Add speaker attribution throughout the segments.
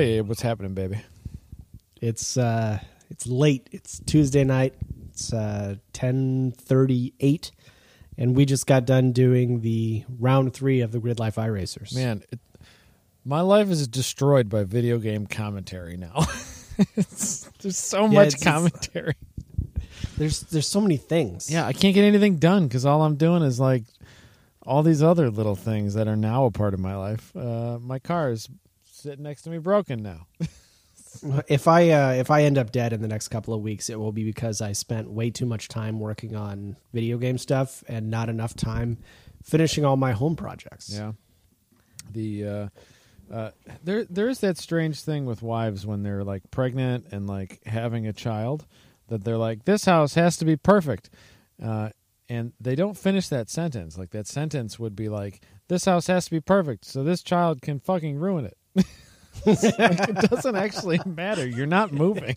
Speaker 1: Abe. What's happening, baby?
Speaker 2: It's uh, it's late. It's Tuesday night. It's uh, ten thirty eight, and we just got done doing the round three of the Grid Life iRacers.
Speaker 1: Man, it, my life is destroyed by video game commentary now. it's, there's so
Speaker 2: Yeah,
Speaker 1: much commentary.
Speaker 2: there's there's so many things.
Speaker 1: Yeah, I can't get anything done because all I'm doing is like all these other little things that are now a part of my life. Uh, my car is sitting next to me broken now.
Speaker 2: If I uh, if I end up dead in the next couple of weeks, it will be because I spent way too much time working on video game stuff and not enough time finishing all my home projects.
Speaker 1: Yeah. The uh, uh, there there's that strange thing with wives when they're like pregnant and like having a child that they're like this house has to be perfect. Uh, and they don't finish that sentence. Like that sentence would be like this house has to be perfect so this child can fucking ruin it. Like, it doesn't actually matter. You're not moving.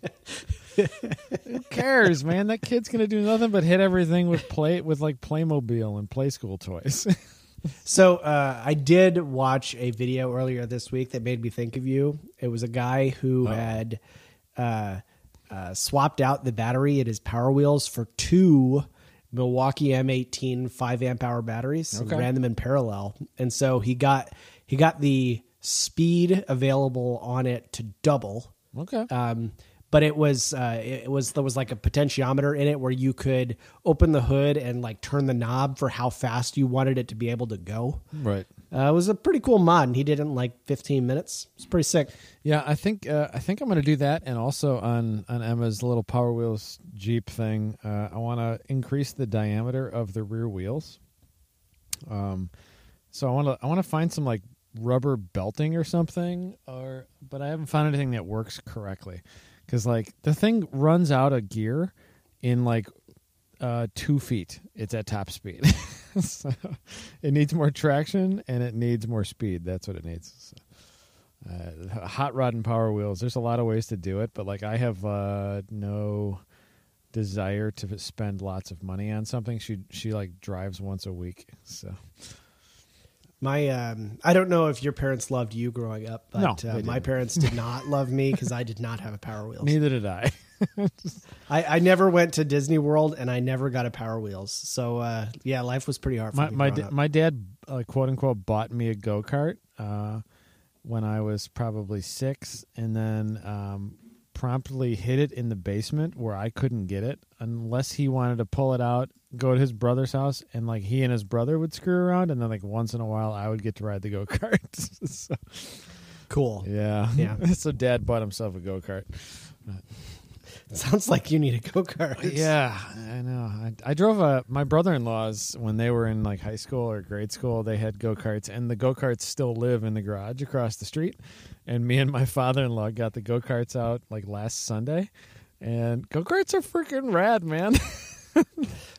Speaker 1: Who cares, man? That kid's gonna do nothing but hit everything with play with like Playmobil and play school toys.
Speaker 2: So uh, I did watch a video earlier this week that made me think of you. It was a guy who had uh, uh, swapped out the battery at his Power Wheels for two Milwaukee M18 five amp hour batteries and
Speaker 1: Okay.
Speaker 2: ran them in parallel, and so he got he got the speed available on it to double.
Speaker 1: okay.
Speaker 2: Um, but it was uh, it was there was like a potentiometer in it where you could open the hood and like turn the knob for how fast you wanted it to be able to go.
Speaker 1: right.
Speaker 2: Uh, it was a pretty cool mod, and he did it in like 15 minutes. It's pretty sick.
Speaker 1: Yeah, I think uh, I think I'm going to do that, and also on on Emma's little Power Wheels Jeep thing, uh, I want to increase the diameter of the rear wheels. Um, so I want to I want to find some like rubber belting or something, or but I haven't found anything that works correctly, because like the thing runs out of gear in like uh, two feet. It's at top speed. so it needs more traction and it needs more speed. That's what it needs. So uh, hot rod and power wheels there's a lot of ways to do it but like i have uh no desire to spend lots of money on something she she like drives once a week so
Speaker 2: My um, I don't know if your parents loved you growing up, but
Speaker 1: No,
Speaker 2: uh,
Speaker 1: they
Speaker 2: my
Speaker 1: didn't.
Speaker 2: parents did not love me because I did not have a Power Wheels.
Speaker 1: neither did i
Speaker 2: I, I never went to Disney World, and I never got a Power Wheels. So uh, yeah, life was pretty hard for
Speaker 1: my
Speaker 2: me.
Speaker 1: my,
Speaker 2: growing
Speaker 1: da-
Speaker 2: up.
Speaker 1: my dad uh, quote unquote bought me a go-kart uh when i was probably six and then um promptly hid it in the basement where i couldn't get it unless he wanted to pull it out go to his brother's house and like he and his brother would screw around and then like once in a while i would get to ride the go-kart so,
Speaker 2: cool.
Speaker 1: yeah
Speaker 2: Yeah.
Speaker 1: so dad bought himself a go-kart
Speaker 2: Sounds like you need a go kart.
Speaker 1: Yeah, I know. I, I drove a my brother-in-laws when they were in like high school or grade school. They had go karts, and the go karts still live in the garage across the street. And me and my father-in-law got the go karts out like last Sunday, and go karts are freaking rad, man.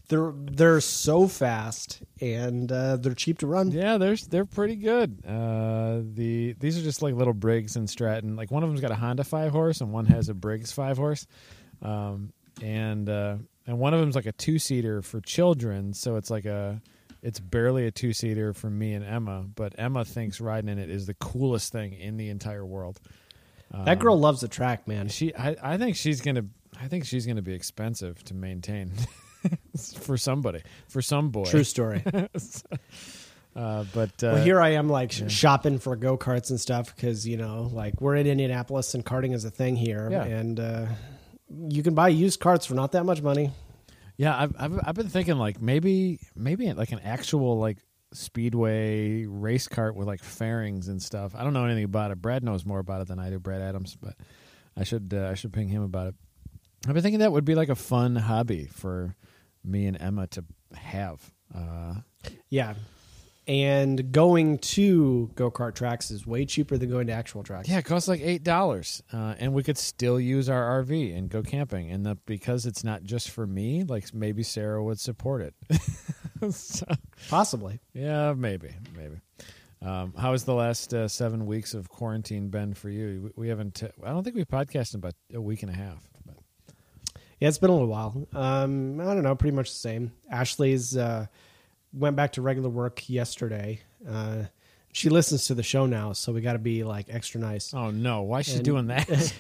Speaker 2: They're they're so fast and uh, they're cheap to run.
Speaker 1: yeah, they're they're pretty good. Uh, the these are just like little Briggs and Stratton. Like one of them's got a Honda five horse, and one has a Briggs five horse. Um, and uh, and one of them's like a two seater for children, so it's like a it's barely a two seater for me and Emma, but Emma thinks riding in it is the coolest thing in the entire world.
Speaker 2: That girl loves the track, man.
Speaker 1: She, I, I think she's gonna, I think she's gonna be expensive to maintain for somebody, for some boy.
Speaker 2: True story.
Speaker 1: Uh, but uh,
Speaker 2: well, here I am, like sh- shopping for go karts and stuff because you know, like we're in Indianapolis and karting is a thing here,
Speaker 1: Yeah.
Speaker 2: and uh, you can buy used carts for not that much money.
Speaker 1: Yeah, I've, I've I've been thinking like maybe maybe like an actual like speedway race cart with like fairings and stuff. I don't know anything about it. Brad knows more about it than I do, Brad Adams, but I should uh, I should ping him about it. I've been thinking that would be like a fun hobby for me and Emma to have. Uh,
Speaker 2: Yeah, and going to go kart tracks is way cheaper than going to actual tracks.
Speaker 1: yeah, it costs like eight dollars, uh, and we could still use our RV and go camping. And the, because it's not just for me, like maybe Sarah would support it. So-
Speaker 2: possibly.
Speaker 1: Yeah, maybe, maybe. Um, how has the last uh, seven weeks of quarantine been for you? We, we haven't. I don't think we've podcasted in about a week and a half.
Speaker 2: Yeah, it's been a little while. Um, I don't know, pretty much the same. Ashley's uh, went back to regular work yesterday. Uh, she listens to the show now, so we got to be like extra nice.
Speaker 1: Oh no, why is she
Speaker 2: And-
Speaker 1: doing that?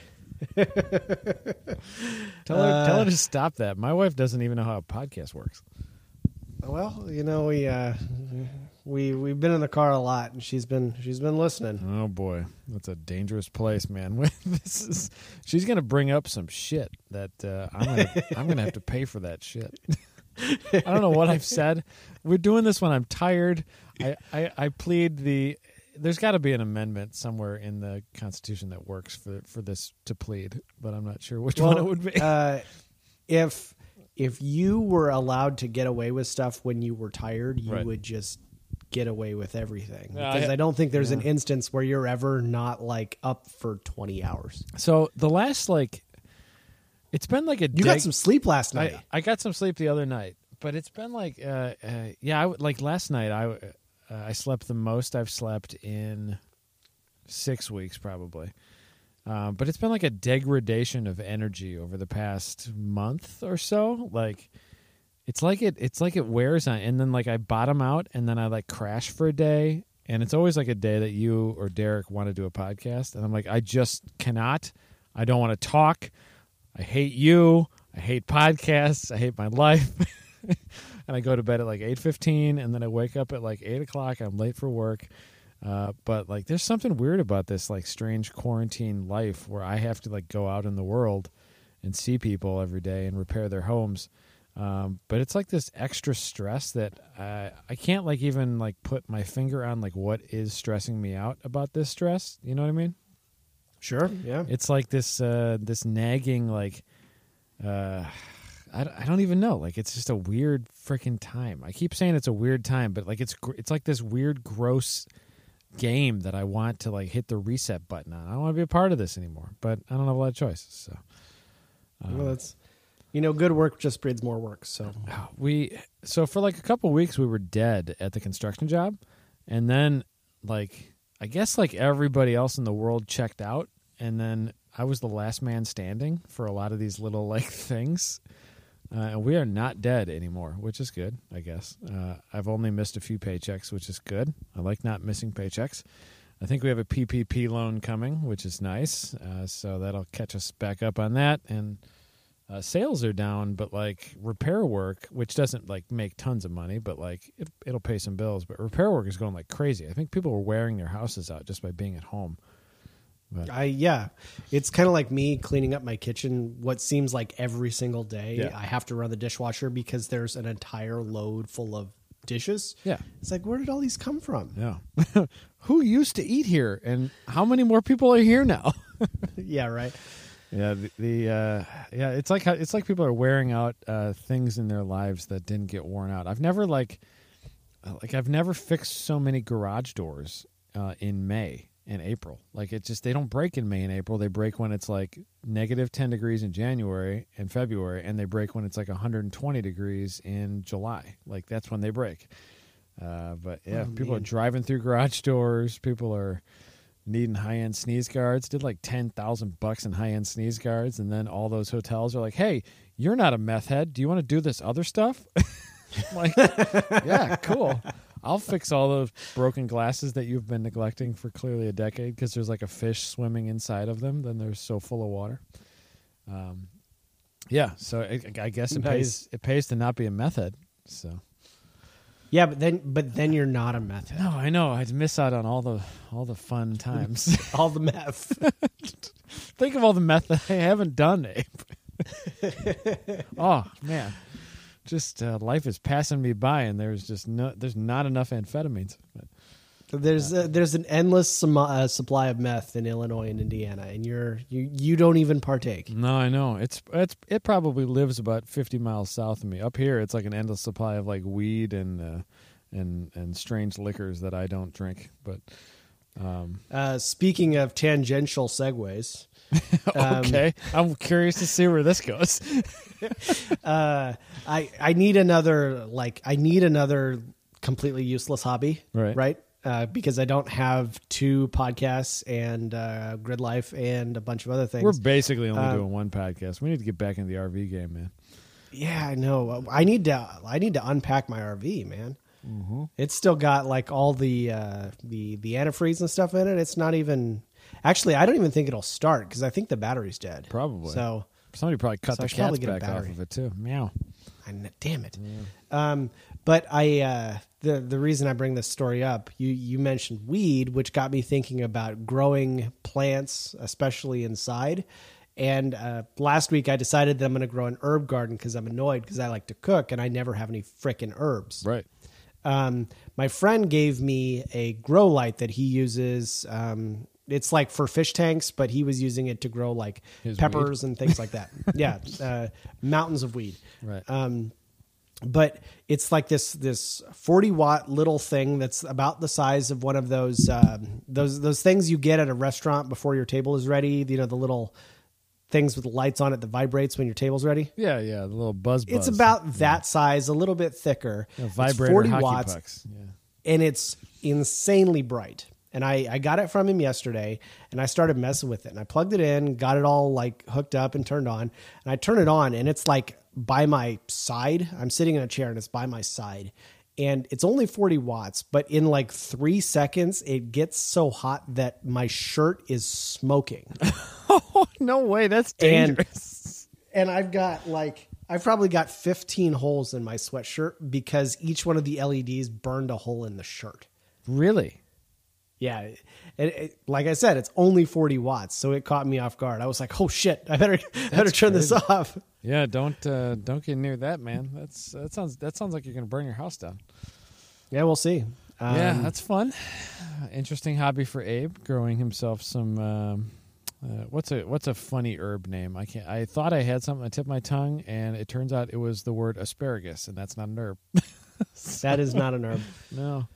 Speaker 1: tell her tell her to stop that. My wife doesn't even know how a podcast works.
Speaker 2: Well, you know we uh, we we've been in the car a lot, and she's been she's been listening.
Speaker 1: Oh boy, that's a dangerous place, man. this is she's gonna bring up some shit that uh, I'm gonna I'm gonna have to pay for that shit. I don't know what I've said. We're doing this when I'm tired. I I, I plead the. There's got to be an amendment somewhere in the Constitution that works for for this to plead, but I'm not sure which one it would be.
Speaker 2: uh, if if you were allowed to get away with stuff when you were tired, you
Speaker 1: Right.
Speaker 2: would just get away with everything.
Speaker 1: Yeah,
Speaker 2: Because
Speaker 1: I-
Speaker 2: I, don't think there's an instance where you're ever not like up for 20 hours.
Speaker 1: so the last like, it's been like a
Speaker 2: You got some sleep last night.
Speaker 1: I, I got some sleep the other night, but it's been like, uh, uh, yeah, I, w- like last night, I uh, I slept the most I've slept in six weeks probably. Um, but it's been like a degradation of energy over the past month or so. Like, it's like it, it's like it wears on, and then like I bottom out, and then I like crash for a day, and it's always like a day that you or Derek want to do a podcast, and I'm like, I just cannot. I don't want to talk. I hate you. I hate podcasts. I hate my life. and I go to bed at like eight fifteen, and then I wake up at like eight o'clock. I'm late for work. Uh, but like, there's something weird about this like strange quarantine life where I have to like go out in the world and see people every day and repair their homes. Um, but it's like this extra stress that I I can't like even like put my finger on like what is stressing me out about this stress. You know what I mean?
Speaker 2: sure. Yeah.
Speaker 1: it's like this uh this nagging like uh I, don't- I don't even know like it's just a weird freaking time i keep saying it's a weird time but like it's it's like this weird gross game that i want to like hit the reset button on i don't want to be a part of this anymore but i don't have a lot of choices so um,
Speaker 2: well, that's you know, good work just breeds more work. So.
Speaker 1: We so for like a couple weeks we were dead at the construction job. And then like i guess like everybody else in the world checked out. And then i was the last man standing for a lot of these little like things. Uh, and we are not dead anymore which is good i guess. Uh, i've only missed a few paychecks which is good. I like not missing paychecks. I think we have a ppp loan coming which is nice. Uh, so that'll catch us back up on that. And uh, sales are down, but like repair work, which doesn't like make tons of money, but like it, it'll pay some bills. But repair work is going like crazy. I think people are wearing their houses out just by being at home. But
Speaker 2: I yeah, it's kind of like me cleaning up my kitchen. What seems like every single day,
Speaker 1: Yeah.
Speaker 2: I have to run the dishwasher because there's an entire load full of dishes.
Speaker 1: yeah,
Speaker 2: It's like, where did all these come from?
Speaker 1: yeah. Who used to eat here, and how many more people are here now?
Speaker 2: yeah, right.
Speaker 1: Yeah, the, the uh, yeah, it's like how, it's like people are wearing out uh, things in their lives that didn't get worn out. I've never like uh, like I've never fixed so many garage doors uh, in May and April. Like it just they don't break in May and April. They break when it's like negative ten degrees in January and February, and they break when it's like 120 degrees in July. Like that's when they break. Uh, but yeah,
Speaker 2: Oh,
Speaker 1: people are driving through garage doors. People are needing high end sneeze guards. Did like ten thousand bucks in high end sneeze guards, and then all those hotels are like, "Hey, you're not a meth head. Do you want to do this other stuff?" Like, yeah, cool. I'll fix all those broken glasses that you've been neglecting for clearly a decade because there's like a fish swimming inside of them. Then they're so full of water. Um, yeah, so I, I guess it
Speaker 2: Nice.
Speaker 1: pays it pays to not be a meth head. So
Speaker 2: Yeah, but then but then you're not a meth head.
Speaker 1: no, I know I'd miss out on all the all the fun times.
Speaker 2: All the meth.
Speaker 1: Think of all the meth that I haven't done, Abe. oh man, just uh, life is passing me by, and there's just no, there's not enough amphetamines. But
Speaker 2: there's uh, there's an endless sum- uh, supply of meth in Illinois and Indiana, and you're you you don't even partake.
Speaker 1: no, I know it's it's it probably lives about 50 miles south of me. Up here, it's like an endless supply of like weed and uh, and and strange liquors that I don't drink. But um,
Speaker 2: Uh, speaking of tangential segues, Um,
Speaker 1: okay, I'm curious to see where this goes.
Speaker 2: uh, I I need another like I need another completely useless hobby,
Speaker 1: Right.
Speaker 2: Right. Uh, because I don't have two podcasts and uh, Grid Life and a bunch of other things.
Speaker 1: We're basically only
Speaker 2: Um,
Speaker 1: doing one podcast. We need to get back in the RV game, man.
Speaker 2: yeah, I know. I need to. I need to unpack my RV, man. It's still got like all the uh, the the antifreeze and stuff in it. It's not even. Actually, I don't even think it'll start because I think the battery's dead.
Speaker 1: Probably.
Speaker 2: So,
Speaker 1: Somebody probably cut
Speaker 2: So
Speaker 1: the cats back off of it too. Meow.
Speaker 2: I damn it. Um, but I uh, the the reason I bring this story up, you you mentioned weed, which got me thinking about growing plants, especially inside. And uh, last week I decided that I'm going to grow an herb garden because I'm annoyed because I like to cook and I never have any frickin' herbs.
Speaker 1: Right.
Speaker 2: Um, my friend gave me a grow light that he uses. Um, it's like for fish tanks, but he was using it to grow like
Speaker 1: His
Speaker 2: peppers and things like that. yeah, uh, mountains of weed.
Speaker 1: Right.
Speaker 2: Um, but it's like this this 40 watt little thing that's about the size of one of those um, those those things you get at a restaurant before your table is ready. You know the little things with lights on it that vibrates when your table's ready.
Speaker 1: Yeah, yeah. The little buzz buzz.
Speaker 2: It's about that size, a little bit thicker.
Speaker 1: Yeah,
Speaker 2: It's 40
Speaker 1: hockey
Speaker 2: watts
Speaker 1: pucks. Yeah.
Speaker 2: and it's insanely bright. And I, I got it from him yesterday and I started messing with it and I plugged it in, got it all like hooked up and turned on. And I turn it on and it's like by my side. I'm sitting in a chair and it's by my side. And it's only 40 watts, but in like three seconds, it gets so hot that my shirt is smoking.
Speaker 1: Oh no way! That's
Speaker 2: And-
Speaker 1: dangerous.
Speaker 2: and I've got like I've probably got 15 holes in my sweatshirt because each one of the LEDs burned a hole in the shirt.
Speaker 1: really?
Speaker 2: Yeah, it, it, like I said, it's only 40 watts, so it caught me off guard. I was like, "Oh shit, I better I better turn this off."
Speaker 1: Yeah. Don't uh, don't get near that, man. That's that sounds that sounds like you're gonna burn your house down.
Speaker 2: Yeah, we'll see. Um,
Speaker 1: yeah, that's fun. Interesting hobby for Abe, growing himself some. Um, uh, what's a what's a funny herb name? I can't. I thought I had something on the tip of my tongue, and it turns out it was the word asparagus, and that's not an herb.
Speaker 2: that is not an herb.
Speaker 1: no.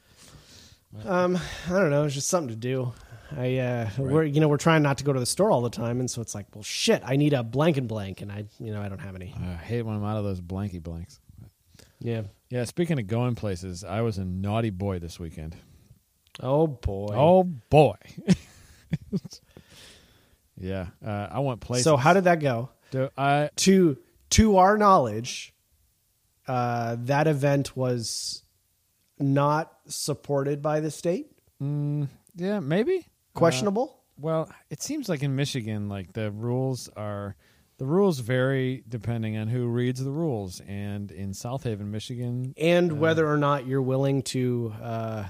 Speaker 2: Um, I don't know. It's just something to do. I uh, we're you know we're trying not to go to the store all the time, and so it's like, well, shit, I need a blank and blank, and I you know I don't have any.
Speaker 1: I hate when I'm out of those blanky blanks.
Speaker 2: Yeah.
Speaker 1: Yeah. Speaking of going places, I was a naughty boy this weekend.
Speaker 2: Oh boy.
Speaker 1: Oh boy. yeah, uh, I went places.
Speaker 2: So how did that go?
Speaker 1: Do I?
Speaker 2: to to our knowledge, uh, that event was not supported by the state.
Speaker 1: Mm, yeah, maybe
Speaker 2: Questionable.
Speaker 1: Uh, well, it seems like in Michigan, like the rules are the rules vary depending on who reads the rules, and in South Haven, Michigan,
Speaker 2: and whether or not you're willing to uh,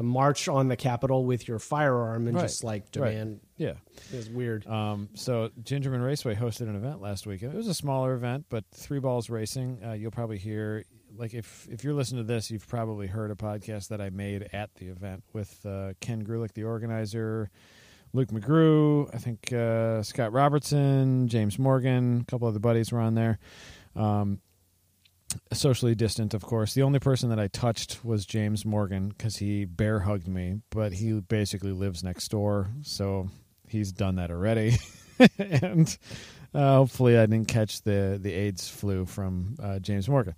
Speaker 2: march on the Capitol with your firearm and
Speaker 1: Right.
Speaker 2: just like
Speaker 1: Right.
Speaker 2: demand
Speaker 1: yeah.
Speaker 2: is weird.
Speaker 1: Um, so Gingerman Raceway hosted an event last week. It was a smaller event, but three balls racing. Uh, you'll probably hear like if if you're listening to this, you've probably heard a podcast that I made at the event with uh, Ken Grulick, the organizer, Luke McGrew, I think uh, Scott Robertson, James Morgan, a couple other buddies were on there. Um, socially distant, of course. The only person that I touched was James Morgan because he bear hugged me, but he basically lives next door, so he's done that already. and uh, hopefully, I didn't catch the the AIDS flu from uh, James Morgan.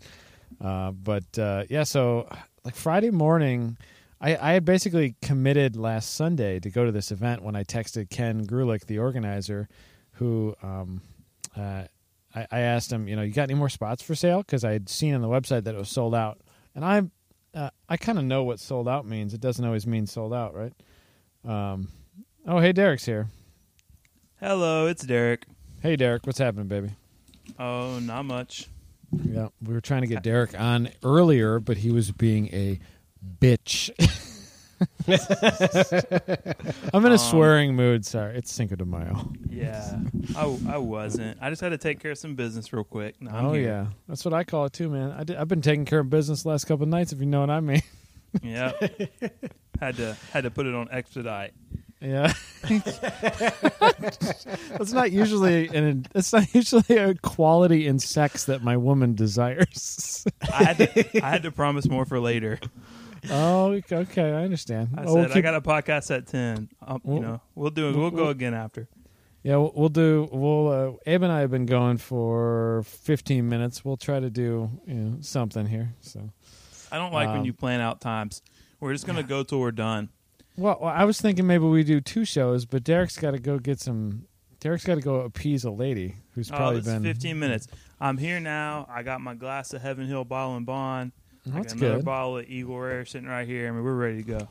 Speaker 1: Uh, but uh, yeah, so like Friday morning, I, I had basically committed last Sunday to go to this event when I texted Ken Grulick, the organizer, who um, uh, I, I asked him, you know, you got any more spots for sale? Because I had seen on the website that it was sold out, and I uh, I kind of know what sold out means. It doesn't always mean sold out, right? Um, oh, hey, Derek's here.
Speaker 3: Hello, it's Derek.
Speaker 1: Hey, Derek, what's happening, baby?
Speaker 3: Oh, not much.
Speaker 1: Yeah, we were trying to get Derek on earlier, but he was being a bitch. I'm in a
Speaker 3: Um,
Speaker 1: swearing mood. Sorry, it's Cinco de Mayo.
Speaker 3: Yeah, I, I wasn't. I just had to take care of some business real quick. I'm
Speaker 1: oh
Speaker 3: here.
Speaker 1: yeah, that's what I call it too, man. I did, I've been taking care of business the last couple of nights, if you know what I mean.
Speaker 3: yeah. had to had to put it on expedite.
Speaker 1: Yeah, that's not usually an. It's not usually a quality in sex that my woman desires.
Speaker 3: I had to, I had to promise more for later.
Speaker 1: oh, okay, I understand.
Speaker 3: I
Speaker 1: Oh,
Speaker 3: said
Speaker 1: we'll
Speaker 3: I got a podcast at ten. Um,
Speaker 1: Well-
Speaker 3: you know, we'll do it. We'll go again after.
Speaker 1: Yeah, we'll, we'll do. We'll uh, Abe and I have been going for 15 minutes. We'll try to do you know something here. So,
Speaker 3: I don't like
Speaker 1: Um,
Speaker 3: when you plan out times. We're just gonna go till we're done.
Speaker 1: Well, well, I was thinking maybe we do two shows, but Derek's got to go get some. Derek's got to go appease a lady who's
Speaker 3: Oh,
Speaker 1: probably
Speaker 3: it's
Speaker 1: been
Speaker 3: 15 minutes. I'm here now. I got my glass of Heaven Hill Bottled in Bond. I
Speaker 1: That's
Speaker 3: got another
Speaker 1: good.
Speaker 3: bottle of Eagle Rare sitting right here. I mean, we're ready to go.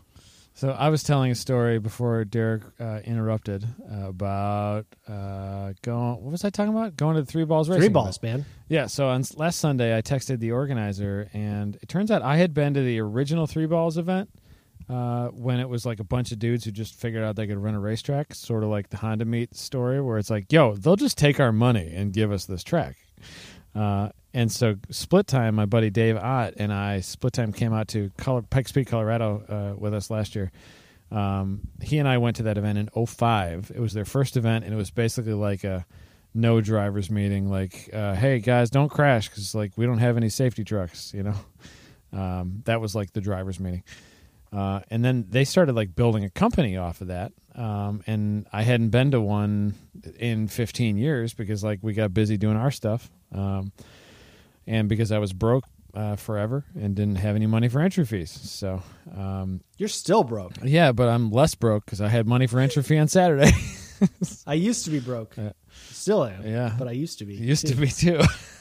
Speaker 1: So I was telling a story before Derek uh, interrupted uh, about uh, going. What was I talking about? Going to the three balls racing.
Speaker 2: Three
Speaker 1: event.
Speaker 2: balls, man.
Speaker 1: Yeah. So on last Sunday, I texted the organizer, and it turns out I had been to the original three balls event uh, when it was like a bunch of dudes who just figured out they could run a racetrack, sort of like the Honda Meet story, where it's like, yo, they'll just take our money and give us this track. Uh, and so split time, my buddy Dave Ott and I split time came out to Colo- Pikes Peak, Colorado, uh, with us last year. Um, he and I went to that event in 05. It was their first event, and it was basically like a no drivers meeting. Like, uh, hey guys, don't crash because like we don't have any safety trucks. You know, um, that was like the drivers meeting. Uh, and then they started like building a company off of that. Um, and I hadn't been to one in 15 years because like we got busy doing our stuff. Um, and because I was broke uh, forever and didn't have any money for entry fees. So, um,
Speaker 2: You're still broke.
Speaker 1: yeah, but I'm less broke because I had money for entry fee on Saturday.
Speaker 2: I used to be broke.
Speaker 1: Yeah.
Speaker 2: Still am.
Speaker 1: Yeah.
Speaker 2: But I used to be.
Speaker 1: Used to be too.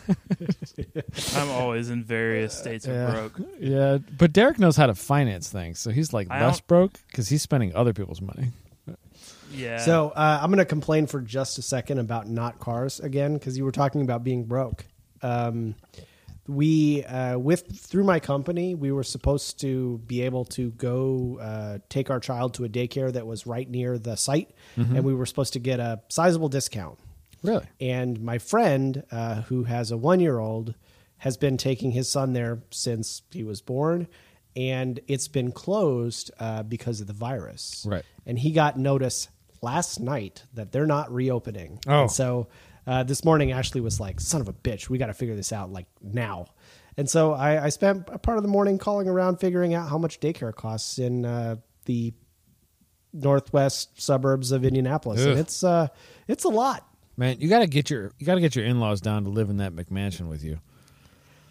Speaker 3: I'm always in various states of
Speaker 1: Yeah.
Speaker 3: broke.
Speaker 1: yeah, but Derek knows how to finance things, so he's like
Speaker 3: I
Speaker 1: less
Speaker 3: don't-
Speaker 1: broke because he's spending other people's money.
Speaker 3: Yeah.
Speaker 2: So uh, I'm going to complain for just a second about not cars again because you were talking about being broke. Um, we uh, with through my company, we were supposed to be able to go uh, take our child to a daycare that was right near the site, and we were supposed to get a sizable discount.
Speaker 1: Really?
Speaker 2: And my friend, uh, who has a one year old, has been taking his son there since he was born. And it's been closed uh, because of the virus.
Speaker 1: Right.
Speaker 2: And he got notice last night that they're not reopening.
Speaker 1: Oh.
Speaker 2: And so uh, this morning, Ashley was like, son of a bitch, we got to figure this out like now. And so I, I spent a part of the morning calling around figuring out how much daycare costs in uh, the northwest suburbs of Indianapolis.
Speaker 1: Ugh.
Speaker 2: And it's, uh, it's a lot.
Speaker 1: Man, you gotta get your you gotta get your in laws down to live in that McMansion with you.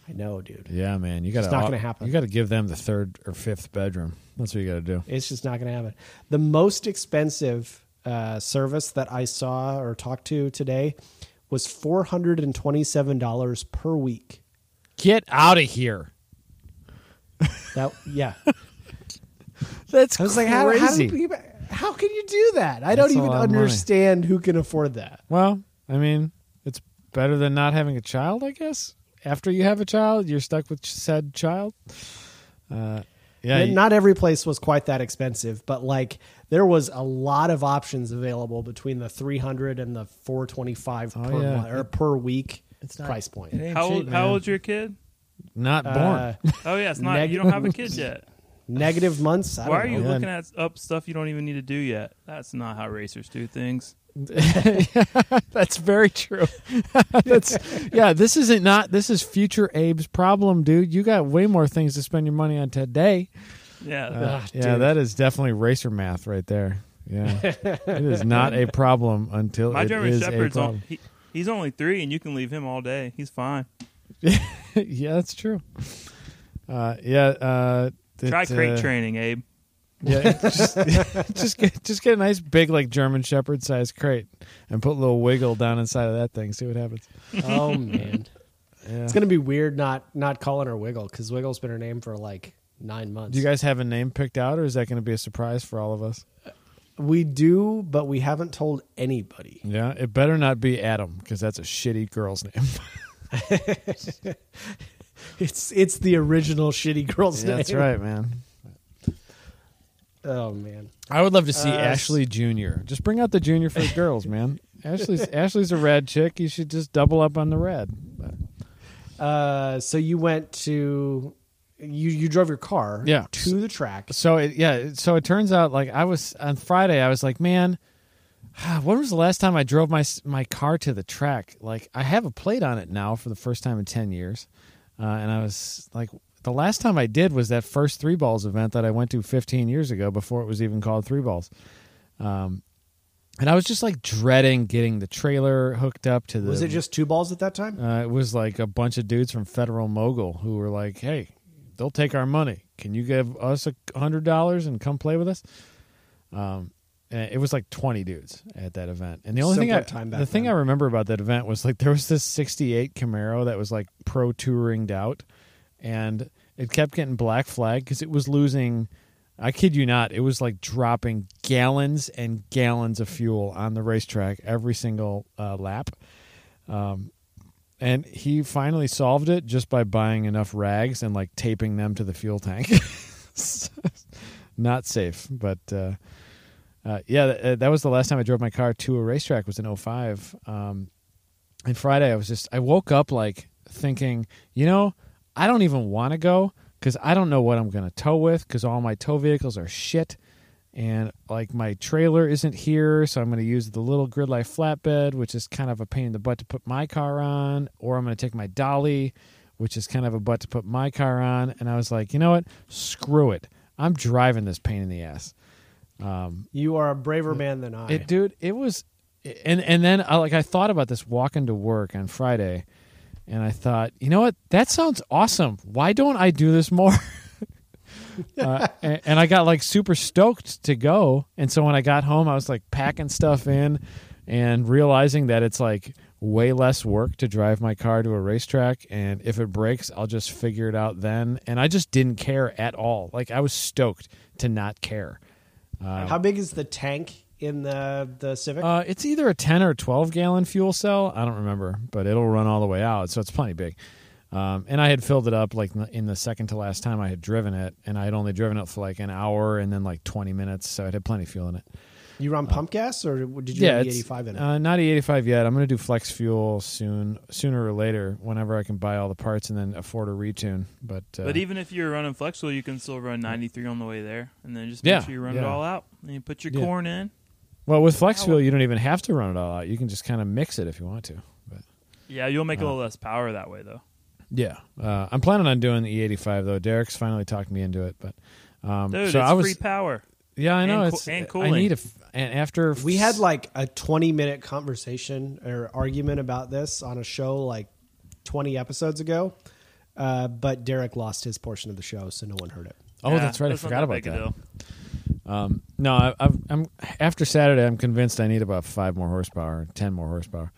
Speaker 2: I know, dude.
Speaker 1: Yeah, man, you gotta It's
Speaker 2: not gonna happen.
Speaker 1: You gotta give them the third or fifth bedroom. That's what you gotta do.
Speaker 2: It's just not going to happen. The most expensive uh, service that I saw or talked to today was four hundred and twenty-seven dollars per week.
Speaker 1: Get out of here.
Speaker 2: That yeah,
Speaker 1: That's
Speaker 2: I was like, how, how,
Speaker 1: crazy.
Speaker 2: do people, how can you do that? I
Speaker 1: That's
Speaker 2: don't even
Speaker 1: lot money.
Speaker 2: understand who can afford that.
Speaker 1: well, I mean, it's better than not having a child, I guess. After you have a child, you're stuck with said child. Uh, yeah,
Speaker 2: And
Speaker 1: you-
Speaker 2: not every place was quite that expensive, but like there was a lot of options available between the three hundred and the four twenty-five
Speaker 1: Oh,
Speaker 2: per
Speaker 1: yeah.
Speaker 2: month, or per week
Speaker 1: It's not-
Speaker 2: price point.
Speaker 3: how
Speaker 1: cheap,
Speaker 3: old, how old's your kid?
Speaker 1: Not born.
Speaker 2: Uh,
Speaker 3: Oh yeah, it's not.
Speaker 2: Neg-
Speaker 3: you don't have a kid yet.
Speaker 2: negative months. I
Speaker 3: Why are
Speaker 2: don't
Speaker 3: you
Speaker 2: know.
Speaker 1: Yeah.
Speaker 3: looking at up stuff you don't even need to do yet? That's not how racers do things.
Speaker 1: That's very true. That's yeah. This isn't not. This is future Abe's problem, dude. You got way more things to spend your money on today.
Speaker 3: Yeah.
Speaker 1: Uh,
Speaker 2: Ah,
Speaker 1: yeah, that is definitely racer math right there. Yeah, it is not a problem until
Speaker 3: My
Speaker 1: it
Speaker 3: German
Speaker 1: is
Speaker 3: Shepherd's
Speaker 1: a
Speaker 3: on, he, he's only three, and you can leave him all day. He's fine.
Speaker 1: yeah, that's true. Uh, yeah, uh,
Speaker 3: Try crate
Speaker 1: uh,
Speaker 3: training, Abe.
Speaker 1: Yeah, just just get just get a nice big like German Shepherd size crate and put a little wiggle down inside of that thing. See what happens.
Speaker 2: Oh man.
Speaker 1: Yeah.
Speaker 2: It's gonna be weird not not calling her Wiggle because Wiggle's been her name for like nine months.
Speaker 1: Do you guys have a name picked out, or is that going to be a surprise for all of us?
Speaker 2: we do, but we haven't told anybody.
Speaker 1: Yeah, it better not be Adam because that's a shitty girl's name.
Speaker 2: It's it's the original shitty girl's name.
Speaker 1: that's right, man.
Speaker 2: Oh man.
Speaker 1: I would love to see
Speaker 2: Uh,
Speaker 1: Ashley Junior. Just bring out the Junior for the girls, man. Ashley's Ashley's a rad chick. You should just double up on the red.
Speaker 2: Uh, so you went to you you drove your car
Speaker 1: Yeah.
Speaker 2: to the track.
Speaker 1: So it, yeah, so it turns out like I was on Friday. I was like, man, when was the last time I drove my my car to the track? Like I have a plate on it now for the first time in ten years, uh, and I was like, the last time I did was that first three balls event that I went to fifteen years ago before it was even called three balls. Um, and I was just like dreading getting the trailer hooked up to the.
Speaker 2: Was it just two balls at that time?
Speaker 1: Uh, it was like a bunch of dudes from Federal Mogul who were like, "Hey, they'll take our money. Can you give us a hundred dollars and come play with us?" Um, it was like twenty dudes at that event, and the only thing I
Speaker 2: Simpler time back
Speaker 1: the thing. I remember about that event was like there was this '68 Camaro that was like pro touringed out, and it kept getting black flag because it was losing. I kid you not, it was like dropping gallons and gallons of fuel on the racetrack every single uh, lap. Um, and he finally solved it just by buying enough rags and like taping them to the fuel tank. Not safe, but uh, uh, yeah, th- that was the last time I drove my car to a racetrack. Was in 05. Um, and Friday, I was just I woke up like thinking, you know, I don't even want to go because I don't know what I'm going to tow with because all my tow vehicles are shit. And like my trailer isn't here, so I'm going to use the little grid life flatbed, which is kind of a pain in the butt to put my car on, or I'm going to take my dolly, which is kind of a butt to put my car on. And I was like, you know what? Screw it. I'm driving this pain in the ass. Um,
Speaker 2: You are a braver man than I.
Speaker 1: it, dude, it was, and and then I like I thought about this walking to work on Friday, and I thought, you know what? That sounds awesome. Why don't I do this more? uh, and, and I got like super stoked to go. And so when I got home, I was like packing stuff in and realizing that it's like way less work to drive my car to a racetrack. And if it breaks, I'll just figure it out then. And I just didn't care at all. Like I was stoked to not care.
Speaker 2: How big is the tank in the the Civic?
Speaker 1: Uh, it's either a 10 or 12 gallon fuel cell. I don't remember, but it'll run all the way out. So it's plenty big. Um, and I had filled it up like in the second to last time I had driven it, and I had only driven it for like an hour and then like 20 minutes. So it had plenty of fuel in it.
Speaker 2: You run pump gas, or did you
Speaker 1: uh, yeah,
Speaker 2: run
Speaker 1: it's,
Speaker 2: E85 in it?
Speaker 1: Uh, not E85 yet. I'm going to do flex fuel soon, sooner or later, whenever I can buy all the parts and then afford a retune. But uh,
Speaker 3: But even if you're running flex fuel, you can still run 93 on the way there, and then just
Speaker 1: Yeah,
Speaker 3: make sure you run
Speaker 1: yeah.
Speaker 3: it all out. And you put your
Speaker 1: Yeah.
Speaker 3: corn in.
Speaker 1: well, with flex fuel, you don't even have to run it all out. You can just kind of mix it if you want to. But
Speaker 3: Yeah, you'll make a
Speaker 1: Uh,
Speaker 3: little less power that way, though.
Speaker 1: yeah, uh, I'm planning on doing the E85 though. Derek's finally talked me into it, but um,
Speaker 3: Dude,
Speaker 1: so
Speaker 3: it's
Speaker 1: I was
Speaker 3: free power.
Speaker 1: Yeah, I know.
Speaker 3: And coo-
Speaker 1: it's
Speaker 3: and
Speaker 1: I need a f- and after
Speaker 2: we had like a 20 minute conversation or argument about this on a show like 20 episodes ago. Uh, but Derek lost his portion of the show, so no one heard it.
Speaker 1: oh,
Speaker 3: Yeah,
Speaker 1: that's right. I
Speaker 3: not
Speaker 1: forgot about that. Um, no, I, I've, I'm after Saturday. I'm convinced I need about five more horsepower, ten more horsepower.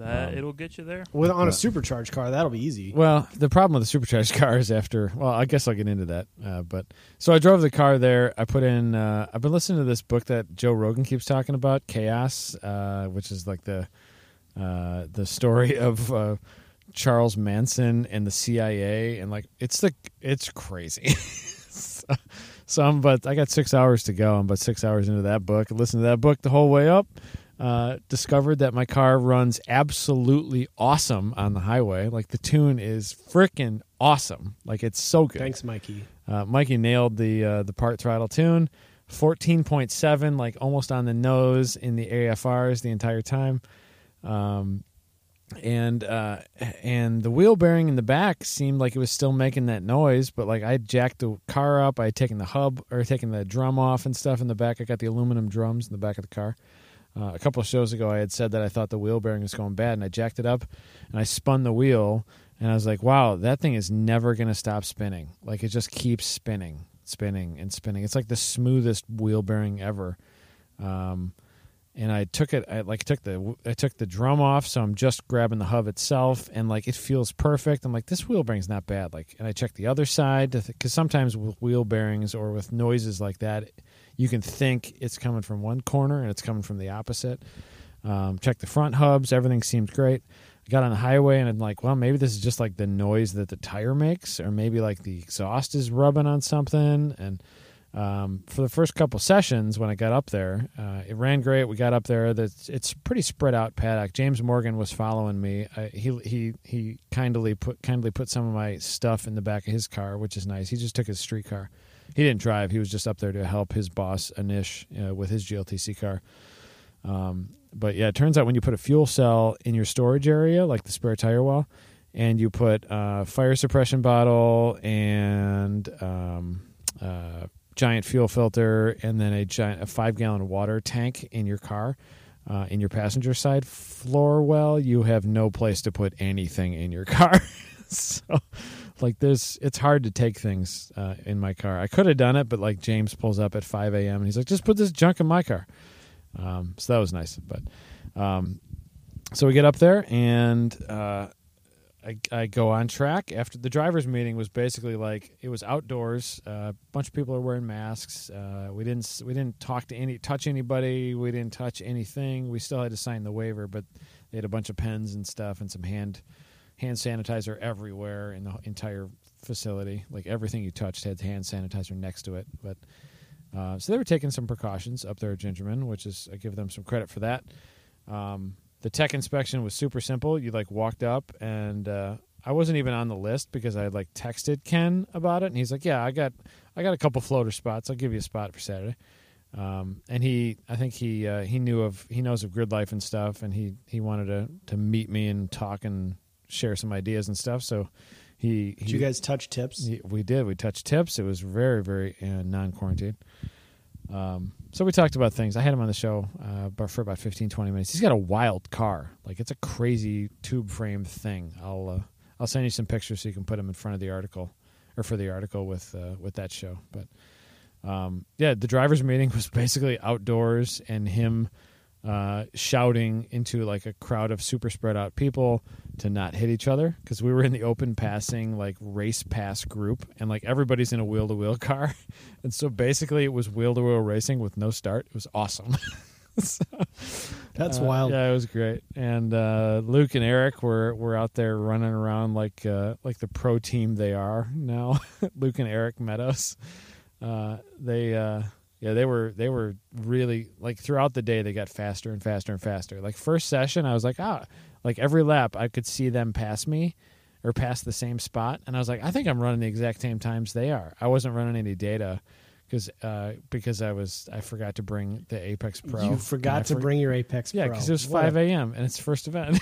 Speaker 3: That
Speaker 1: Um,
Speaker 3: it'll get you there.
Speaker 2: With on a supercharged car, that'll be easy.
Speaker 1: Well, the problem with the supercharged car is after. Well, I guess I'll get into that. Uh, but so I drove the car there. I put in. Uh, I've been listening to this book that Joe Rogan keeps talking about, Chaos, uh, which is like the uh, the story of uh, Charles Manson and the CIA, and like it's the it's crazy. so, so I'm but I got six hours to go. I'm about six hours into that book. I listened to that book the whole way up. Uh, discovered that my car runs absolutely awesome on the highway. Like the tune is freaking awesome. Like it's so good.
Speaker 2: Thanks, Mikey.
Speaker 1: Uh, Mikey nailed the uh, the part throttle tune. Fourteen point seven, like almost on the nose in the AFRs the entire time. Um, and uh, and the wheel bearing in the back seemed like it was still making that noise, but like I jacked the car up, I had taken the hub or taken the drum off and stuff in the back. I got the aluminum drums in the back of the car. Uh, a couple of shows ago, I had said that I thought the wheel bearing was going bad, and I jacked it up, and I spun the wheel, and I was like, "Wow, that thing is never going to stop spinning. Like it just keeps spinning, spinning, and spinning. It's like the smoothest wheel bearing ever." Um, and I took it, I like took the I took the drum off, so I'm just grabbing the hub itself, and like it feels perfect. I'm like, this wheel bearing's not bad. Like, and I checked the other side because sometimes with wheel bearings or with noises like that, you can think it's coming from one corner and it's coming from the opposite. Um, check the front hubs, everything seemed great. I got on the highway and I'm like, well, maybe this is just like the noise that the tire makes, or maybe like the exhaust is rubbing on something. And um, for the first couple sessions when I got up there, uh, it ran great. We got up there. That's it's pretty spread out paddock. James Morgan was following me. I, he he he kindly put kindly put some of my stuff in the back of his car, which is nice. He just took his street car. He didn't drive. He was just up there to help his boss Anish uh, with his GLTC car. Um, but yeah, it turns out when you put a fuel cell in your storage area, like the spare tire wall, and you put a fire suppression bottle and um, giant fuel filter, and then a giant a five gallon water tank in your car, uh, in your passenger side floor well, you have no place to put anything in your car. so, like, there's it's hard to take things uh, in my car. I could have done it, but like James pulls up at five a.m. and he's like, just put this junk in my car. Um, so that was nice. But um, so we get up there and uh, I, I go on track after the drivers meeting was basically like it was outdoors. Uh, a bunch of people are wearing masks. Uh, we didn't we didn't talk to any touch anybody. We didn't touch anything. We still had to sign the waiver, but they had a bunch of pens and stuff and some hand hand sanitizer everywhere in the entire facility. Like everything you touched had hand sanitizer next to it. But uh, so they were taking some precautions up there at Gingerman, which is I give them some credit for that. Um, the tech inspection was super simple. You like walked up and uh, I wasn't even on the list because I like texted Ken about it, and he's like, "Yeah, I got I got a couple floater spots. I'll give you a spot for Saturday." Um, and he, I think he uh, he knew of he knows of grid life and stuff, and he he wanted to to meet me and talk and share some ideas and stuff. So he,
Speaker 2: Did you guys touch tips?
Speaker 1: he- we did. We touched tips. It was very, very uh, non quarantine. Um, so we talked about things. I had him on the show uh, but for about 15, 20 minutes. He's got a wild car. Like it's a crazy tube frame thing. I'll uh, I'll send you some pictures so you can put them in front of the article or for the article with uh, with that show. But um, yeah, the drivers' meeting was basically outdoors and him uh, shouting into like a crowd of super spread out people to not hit each other because we were in the open passing like race pass group and like everybody's in a wheel to wheel car, and so basically it was wheel to wheel racing with no start. It was awesome. So,
Speaker 2: That's
Speaker 1: uh,
Speaker 2: wild.
Speaker 1: Yeah, it was great. And uh, Luke and Eric were were out there running around like uh, like the pro team they are now. Luke and Eric Meadows. Uh, they uh, yeah they were they were really like throughout the day they got faster and faster and faster. Like first session, I was like ah like every lap I could see them pass me or pass the same spot, and I was like I think I'm running the exact same times they are. I wasn't running any data. Because uh, because I was I forgot to bring the Apex Pro.
Speaker 2: You forgot to
Speaker 1: for-
Speaker 2: bring your Apex
Speaker 1: yeah, because it was
Speaker 2: What
Speaker 1: five a.m. and it's the first event.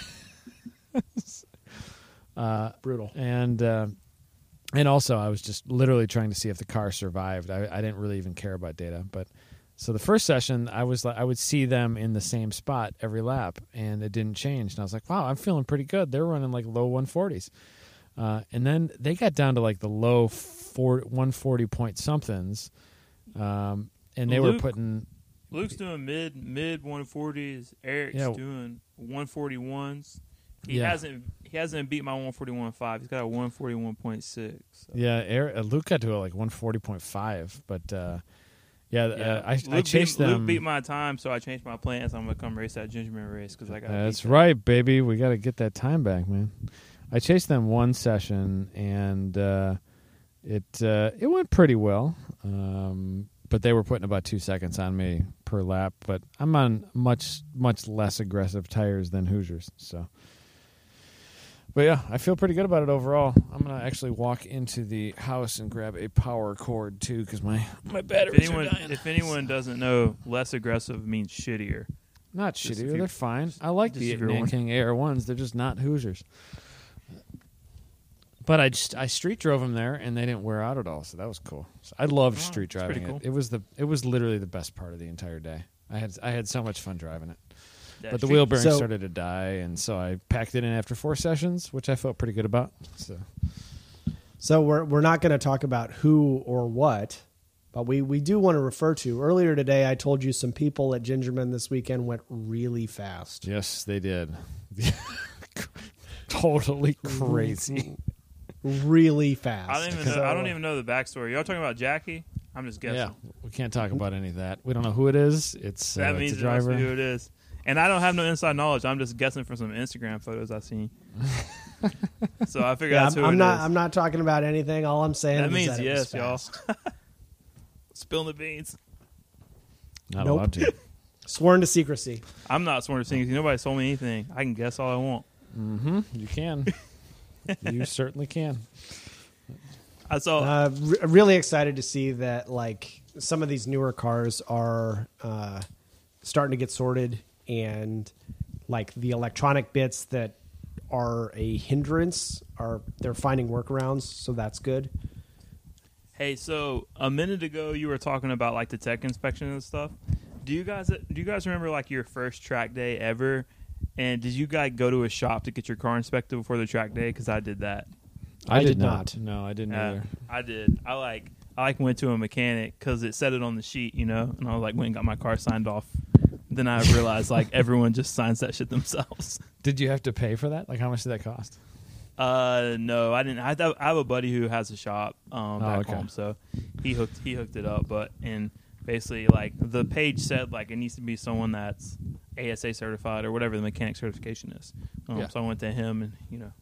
Speaker 1: uh,
Speaker 2: Brutal.
Speaker 1: and uh, and also, I was just literally trying to see if the car survived. I, I didn't really even care about data, but so the first session, I was like, I would see them in the same spot every lap, and it didn't change. And I was like, wow, I'm feeling pretty good. They're running like low 140s. Uh, and then they got down to like the low four, 140 point somethings, um, and they were putting
Speaker 3: Luke's doing mid mid 140s. Eric's
Speaker 1: Yeah.
Speaker 3: doing 141s. He
Speaker 1: Yeah.
Speaker 3: hasn't he hasn't beat my 141.5. He's got a 141.6. So.
Speaker 1: Yeah, Eric, uh, Luke got to a, like one forty point five, but uh, yeah,
Speaker 3: Yeah.
Speaker 1: Uh, I,
Speaker 3: Luke
Speaker 1: I chased
Speaker 3: beat,
Speaker 1: them.
Speaker 3: Luke beat my time, so I changed my plans. I'm gonna come race that gingerman race because I got.
Speaker 1: That's right, baby. We got to get that time back, man. I chased them one session, and uh, it uh, it went pretty well. Um, but they were putting about two seconds on me per lap. But I'm on much much less aggressive tires than Hoosiers, so. But yeah, I feel pretty good about it overall. I'm gonna actually walk into the house and grab a power cord too, because my my
Speaker 3: If anyone
Speaker 1: are dying.
Speaker 3: if anyone doesn't know, less aggressive means shittier.
Speaker 1: Not
Speaker 3: Just you-
Speaker 1: They're fine. I like the
Speaker 3: if you're one-
Speaker 1: Nankang AR ones. They're just not Hoosiers. But I just I street drove them there, and they didn't wear out at all. So that was cool. So I loved
Speaker 3: Oh,
Speaker 1: street driving it.
Speaker 3: cool.
Speaker 1: It was the it was literally the best part of the entire day. I had I had so much fun driving it.
Speaker 3: Yeah,
Speaker 1: but the
Speaker 3: street-
Speaker 1: wheel bearing
Speaker 2: So-
Speaker 1: started to die, and so I packed it in after four sessions, which I felt pretty good about. So
Speaker 2: So we're we're not going to talk about who or what, but we we do want to refer to. Earlier today, I told you some people at Gingerman this weekend went really fast.
Speaker 1: yes, they did. totally crazy.
Speaker 2: Really fast.
Speaker 3: I don't even know.
Speaker 2: So-
Speaker 3: I don't even know the backstory. Y'all talking about Jackie? I'm just guessing.
Speaker 1: Yeah, we can't talk about any of that. We don't know who it is. It's uh,
Speaker 3: That
Speaker 1: it's
Speaker 3: means
Speaker 1: a
Speaker 3: it must
Speaker 1: driver.
Speaker 3: be who it is. And I don't have no inside knowledge. I'm just guessing from some Instagram photos I've seen. so I figured
Speaker 2: Yeah,
Speaker 3: that's
Speaker 2: I'm,
Speaker 3: who
Speaker 2: I'm
Speaker 3: it
Speaker 2: not.
Speaker 3: is.
Speaker 2: I'm not talking about anything. All I'm saying
Speaker 3: That
Speaker 2: is
Speaker 3: means
Speaker 2: that it was
Speaker 3: yes, y'all.
Speaker 2: fast.
Speaker 3: Spill the beans.
Speaker 1: Not
Speaker 2: Nope.
Speaker 1: allowed to.
Speaker 2: Sworn to secrecy.
Speaker 3: I'm not sworn to secrecy. Nobody told me anything. I can guess all I want.
Speaker 1: Mm-hmm. You can. you certainly can.
Speaker 3: I saw.
Speaker 2: Uh, re- really excited to see that like some of these newer cars are uh, starting to get sorted and like the electronic bits that are a hindrance are they're finding workarounds so that's good
Speaker 3: Hey, so a minute ago you were talking about like the tech inspection and stuff. Do you guys do you guys remember like your first track day ever? And did you guys go to a shop to get your car inspected before the track day? Because I did that.
Speaker 2: I did not.
Speaker 1: No, I didn't
Speaker 3: Uh,
Speaker 1: either.
Speaker 3: I did. I like I like went to a mechanic because it said it on the sheet, you know, and I was like went and got my car signed off. Then I realized like everyone just signs that shit themselves.
Speaker 1: Did you have to pay for that? Like, how much did that cost?
Speaker 3: Uh, no, I didn't. I have, I have a buddy who has a shop um,
Speaker 1: Oh,
Speaker 3: back
Speaker 1: okay.
Speaker 3: home, so he hooked he hooked it up. But and basically, like the page said, like it needs to be someone that's ASE certified or whatever the mechanic certification is. Um,
Speaker 1: Yeah.
Speaker 3: So I went to him, and you know,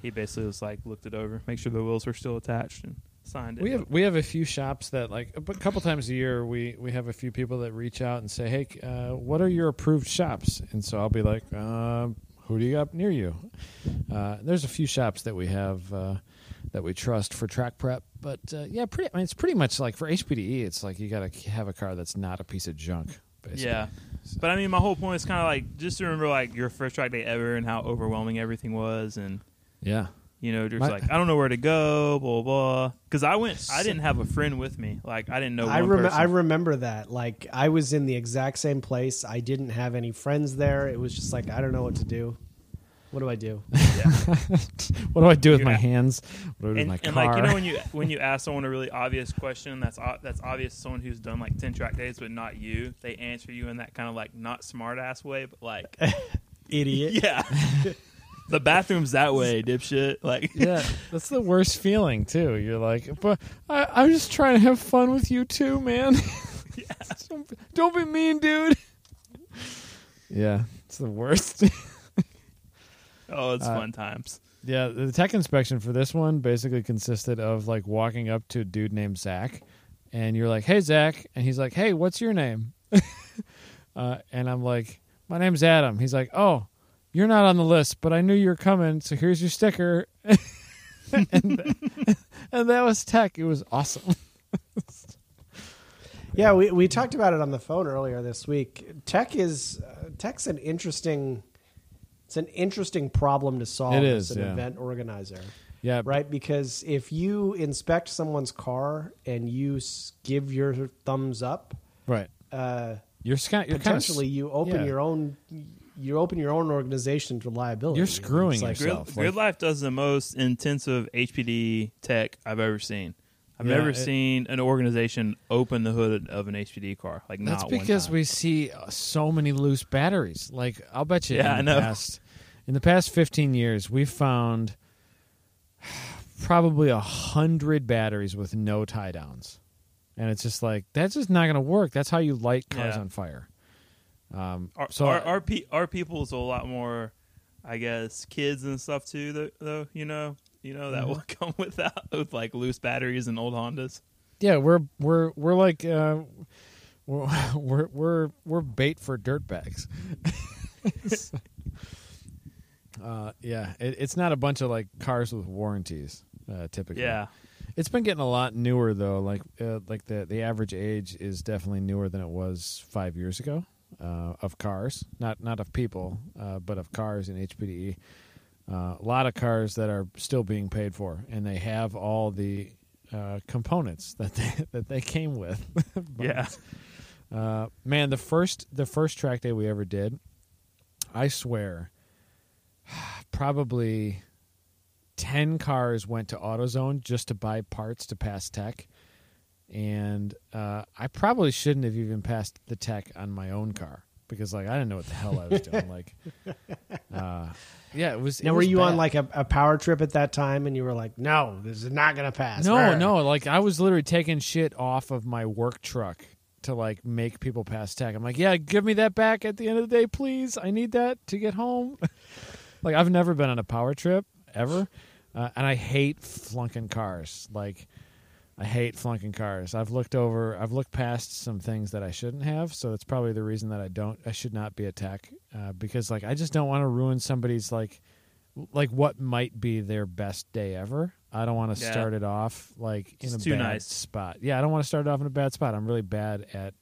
Speaker 3: he basically was like looked it over, make sure the wheels were still attached, and signed it.
Speaker 1: We have we have a few shops that like a couple times a year we we have a few people that reach out and say, "Hey, uh, what are your approved shops?" And so I'll be like, uh, "Who do you got near you?" Uh, there's a few shops that we have uh, that we trust for track prep, but uh, yeah, pretty. I mean, it's pretty much like for HPDE, it's like you got to have a car that's not a piece of junk. Basically.
Speaker 3: Yeah. But I mean, my whole point is kind of like just to remember like your first track day ever and how overwhelming everything was, and
Speaker 1: yeah.
Speaker 3: You know, just
Speaker 1: My-
Speaker 3: like I don't know where to go, blah blah. Because I went, I didn't have a friend with me. Like I didn't know.
Speaker 2: I rem- I remember that. Like I was in the exact same place. I didn't have any friends there. It was just like I don't know what to do. What do I do?
Speaker 1: What do I do with
Speaker 3: You
Speaker 1: my
Speaker 3: ha-
Speaker 1: hands? What do I do
Speaker 3: and,
Speaker 1: with my
Speaker 3: and
Speaker 1: car?
Speaker 3: like you know when you when you ask someone a really obvious question that's o- that's obvious to someone who's done like ten track days but not you, they answer you in that kind of like not smart ass way, but like
Speaker 2: Idiot.
Speaker 3: yeah, the bathroom's that way, dipshit. Like
Speaker 1: yeah, that's the worst feeling too. You're like, but I, I'm just trying to have fun with you too, man. don't, don't be mean, dude. Yeah, it's the worst.
Speaker 3: oh, it's
Speaker 1: Uh,
Speaker 3: fun times.
Speaker 1: yeah, the tech inspection for this one basically consisted of like walking up to a dude named Zach, and you're like, "Hey, Zach," and he's like, "Hey, what's your name?" uh, and I'm like, "My name's Adam." He's like, "Oh, you're not on the list, but I knew you were coming, so here's your sticker." and, and that was tech. It was awesome.
Speaker 2: Yeah, we, we talked about it on the phone earlier this week. Tech is uh, tech's an interesting it's an interesting problem to solve
Speaker 1: It
Speaker 2: as an
Speaker 1: yeah.
Speaker 2: event organizer,
Speaker 1: Yeah,
Speaker 2: right? Because if you inspect someone's car and you s- give your thumbs up,
Speaker 1: right.
Speaker 2: uh,
Speaker 1: You're, sc- you're kind of
Speaker 2: potentially you open
Speaker 1: yeah.
Speaker 2: your own you open your own organization to liability.
Speaker 1: You're screwing
Speaker 2: like,
Speaker 1: yourself.
Speaker 3: Grid,
Speaker 1: like-
Speaker 3: Grid Life does the most intensive HPD tech I've ever seen. I've
Speaker 1: Yeah,
Speaker 3: never
Speaker 1: it-
Speaker 3: seen an organization open the hood of an HPD car. Like
Speaker 1: That's
Speaker 3: not one
Speaker 1: because
Speaker 3: time.
Speaker 1: we see uh, so many loose batteries. Like I'll bet you,
Speaker 3: Yeah,
Speaker 1: in the
Speaker 3: I know.
Speaker 1: past in the past fifteen years, we've found probably a hundred batteries with no tie downs, and it's just like that's just not going to work. That's how you light cars
Speaker 3: Yeah.
Speaker 1: on fire. Um,
Speaker 3: Our,
Speaker 1: so
Speaker 3: our, our, pe- our people's a lot more, I guess, kids and stuff too. Though, you know, you know that will come with that with like loose batteries and old Hondas.
Speaker 1: yeah, we're we're we're like uh, we're, we're we're we're bait for dirt bags. uh, yeah, it, it's not a bunch of like cars with warranties. Uh, typically,
Speaker 3: Yeah,
Speaker 1: It's been getting a lot newer though. Like uh, like the the average age is definitely newer than it was five years ago uh, of cars. Not not of people, uh, but of cars in HPDE. Uh, a lot of cars that are still being paid for, and they have all the uh, components that they that they came with.
Speaker 3: Yeah.
Speaker 1: uh, man, the first the first track day we ever did, I swear, probably ten cars went to AutoZone just to buy parts to pass tech, and uh, I probably shouldn't have even passed the tech on my own car because like I didn't know what the hell I was doing. like, uh, yeah, it was. it
Speaker 2: Now, were
Speaker 1: was
Speaker 2: you on like a, a power trip at that time, and you were like, "No, this is not going to pass."
Speaker 1: No, no, like I was literally taking shit off of my work truck to like make people pass tech. I'm like, yeah, give me that back at the end of the day, please. I need that to get home. like I've never been on a power trip ever, uh, and I hate flunking cars. Like I hate flunking cars. I've looked over, I've looked past some things that I shouldn't have, so that's probably the reason that I don't, I should not be a tech uh, because like I just don't want to ruin somebody's like, like what might be their best day ever. I don't want to
Speaker 3: Yeah.
Speaker 1: start it off like in
Speaker 3: It's
Speaker 1: a bad
Speaker 3: nice.
Speaker 1: spot. Yeah, I don't want to start it off in a bad spot. I'm really bad at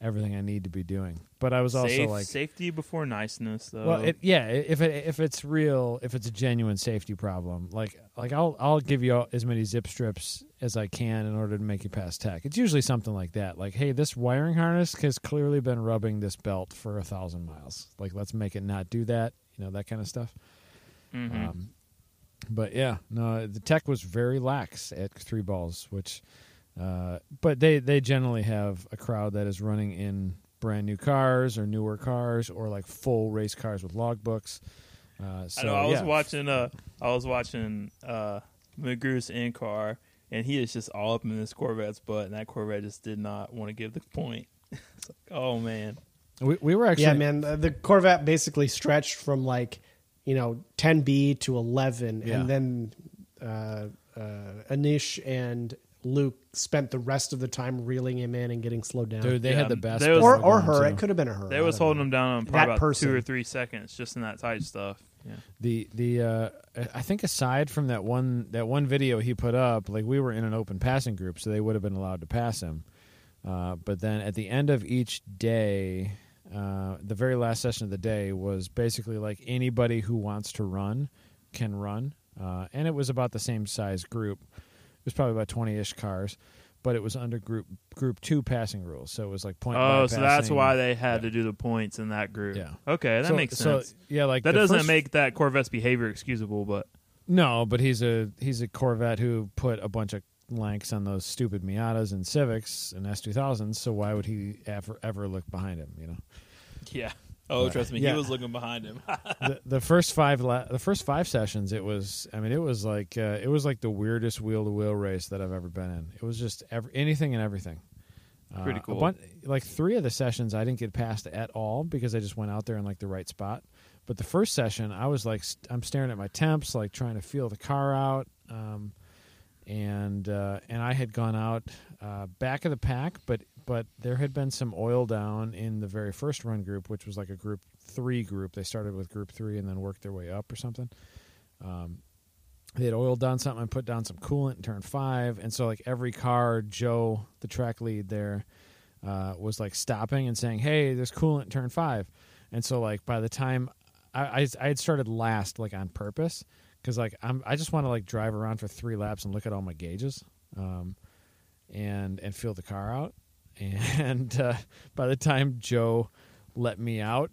Speaker 1: everything I need to be doing. But I was also
Speaker 3: Safe-
Speaker 1: like,
Speaker 3: safety before niceness, though.
Speaker 1: well, it, yeah, if it if it's real, if it's a genuine safety problem, like like I'll I'll give you as many zip strips as I can in order to make you pass tech. It's usually something like that, like hey, this wiring harness has clearly been rubbing this belt for a thousand miles. Like let's make it not do that, you know that kind of stuff.
Speaker 3: Mhm.
Speaker 1: Um, but yeah, no, the tech was very lax at three balls, which, uh, but they they generally have a crowd that is running in brand new cars or newer cars or like full race cars with logbooks, Uh, so
Speaker 3: I know. I was
Speaker 1: yeah.
Speaker 3: watching. Uh, I was watching uh, Magru's in car, and he is just all up in this Corvette's butt, and that Corvette just did not want to give the point. it's like, oh man,
Speaker 1: We, we were actually
Speaker 2: yeah, man. The, the Corvette basically stretched from like, you know, 10B to 11,
Speaker 1: Yeah.
Speaker 2: and then uh, uh, Anish and Luke spent the rest of the time reeling him in and getting slowed down.
Speaker 1: dude. They
Speaker 3: Yeah,
Speaker 1: had the best,
Speaker 3: was-
Speaker 2: or or her.
Speaker 1: too.
Speaker 2: It could have been a her.
Speaker 3: they
Speaker 2: I
Speaker 3: was
Speaker 2: don't know.
Speaker 3: holding him down on
Speaker 2: That
Speaker 3: about
Speaker 2: person.
Speaker 3: two or three seconds just in that tight stuff. Yeah.
Speaker 1: the the uh I think aside from that one that one video he put up, like we were in an open passing group, so they would have been allowed to pass him. Uh, but then at the end of each day, uh, the very last session of the day was basically like anybody who wants to run can run, uh, and it was about the same size group. It was probably about twenty ish cars, but it was under group group two passing rules, so it was like point.
Speaker 3: Oh, so that's why they had
Speaker 1: Yeah.
Speaker 3: to do the points in that group.
Speaker 1: Yeah.
Speaker 3: Okay, that
Speaker 1: So-
Speaker 3: makes
Speaker 1: so,
Speaker 3: sense.
Speaker 1: yeah, like
Speaker 3: that doesn't
Speaker 1: first-
Speaker 3: make that Corvette's behavior excusable, but
Speaker 1: No, but he's a he's a Corvette who put a bunch of lengths on those stupid Miatas and Civics and S two thousands. So why would he ever ever look behind him? You know,
Speaker 3: yeah. Oh,
Speaker 1: Right.
Speaker 3: trust me,
Speaker 1: Yeah.
Speaker 3: he was looking behind him.
Speaker 1: the, the first five la- the first five sessions, it was I mean it was like uh, it was like the weirdest wheel to wheel race that I've ever been in. It was just ever, anything and everything. Uh,
Speaker 3: Pretty cool.
Speaker 1: like three of the sessions I didn't get past at all because I just went out there in like the right spot. But the first session, I was like, st- I'm staring at my temps, like trying to feel the car out. Um, and uh, and I had gone out uh, back of the pack, but but there had been some oil down in the very first run group, which was like a group three group. They started with group three and then worked their way up or something. Um, they had oiled down something and put down some coolant in turn five, and so like every car, Joe, the track lead there, uh, was like stopping and saying, "Hey, there's coolant in turn five. and so like by the time I I, I had started last like on purpose because like I'm I just want to like drive around for three laps and look at all my gauges, um, and and feel the car out, and uh, by the time Joe let me out,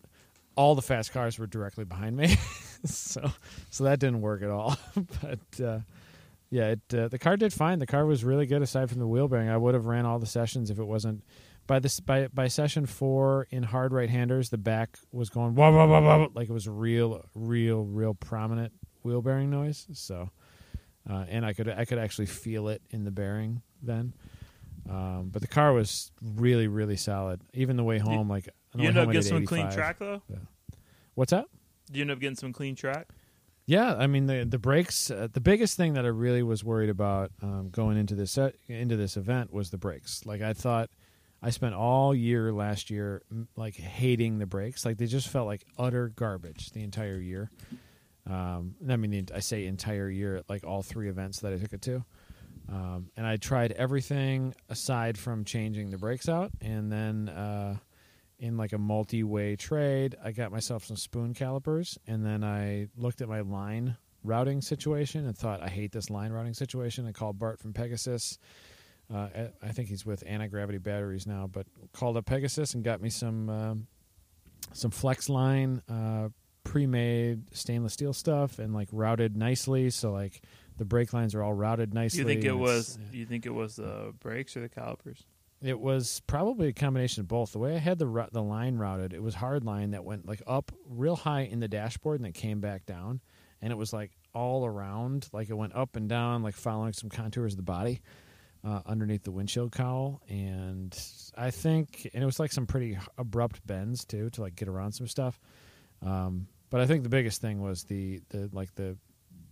Speaker 1: all the fast cars were directly behind me, so so that didn't work at all, but. Uh, yeah, it uh, the car did fine. The car was really good aside from the wheel bearing. I would have ran all the sessions if it wasn't by this by by session four in hard right handers. The back was going wah, wah, wah, wah, like it was real, real, real prominent wheel bearing noise. So, uh, and I could I could actually feel it in the bearing then. Um, but the car was really, really solid. Even the way home, like
Speaker 3: You end up getting some clean track though.
Speaker 1: What's that?
Speaker 3: You end up getting some clean track.
Speaker 1: Yeah, I mean the the brakes. Uh, the biggest thing that I really was worried about um, going into this set, into this event was the brakes. Like I thought, I spent all year last year like hating the brakes. Like they just felt like utter garbage the entire year. Um, and I mean, I say entire year like all three events that I took it to. Um, and I tried everything aside from changing the brakes out, and then uh, in like a multi-way trade, I got myself some spoon calipers, and then I looked at my line routing situation and thought, I hate this line routing situation. I called Bart from Pegasus. Uh, I- think he's with anti-gravity batteries now, but called up Pegasus and got me some um, some flex line uh, pre-made stainless steel stuff and like routed nicely. So like the brake lines are all routed nicely.
Speaker 3: You think it was?
Speaker 1: it's-
Speaker 3: You think it was the brakes or the calipers?
Speaker 1: it was probably a combination of both. The way I had the the line routed, it was hard line that went like up real high in the dashboard and then came back down, and it was like all around, like it went up and down, like following some contours of the body uh, underneath the windshield cowl. And I think, and it was like some pretty abrupt bends too to like get around some stuff. Um, but I think the biggest thing was the the like the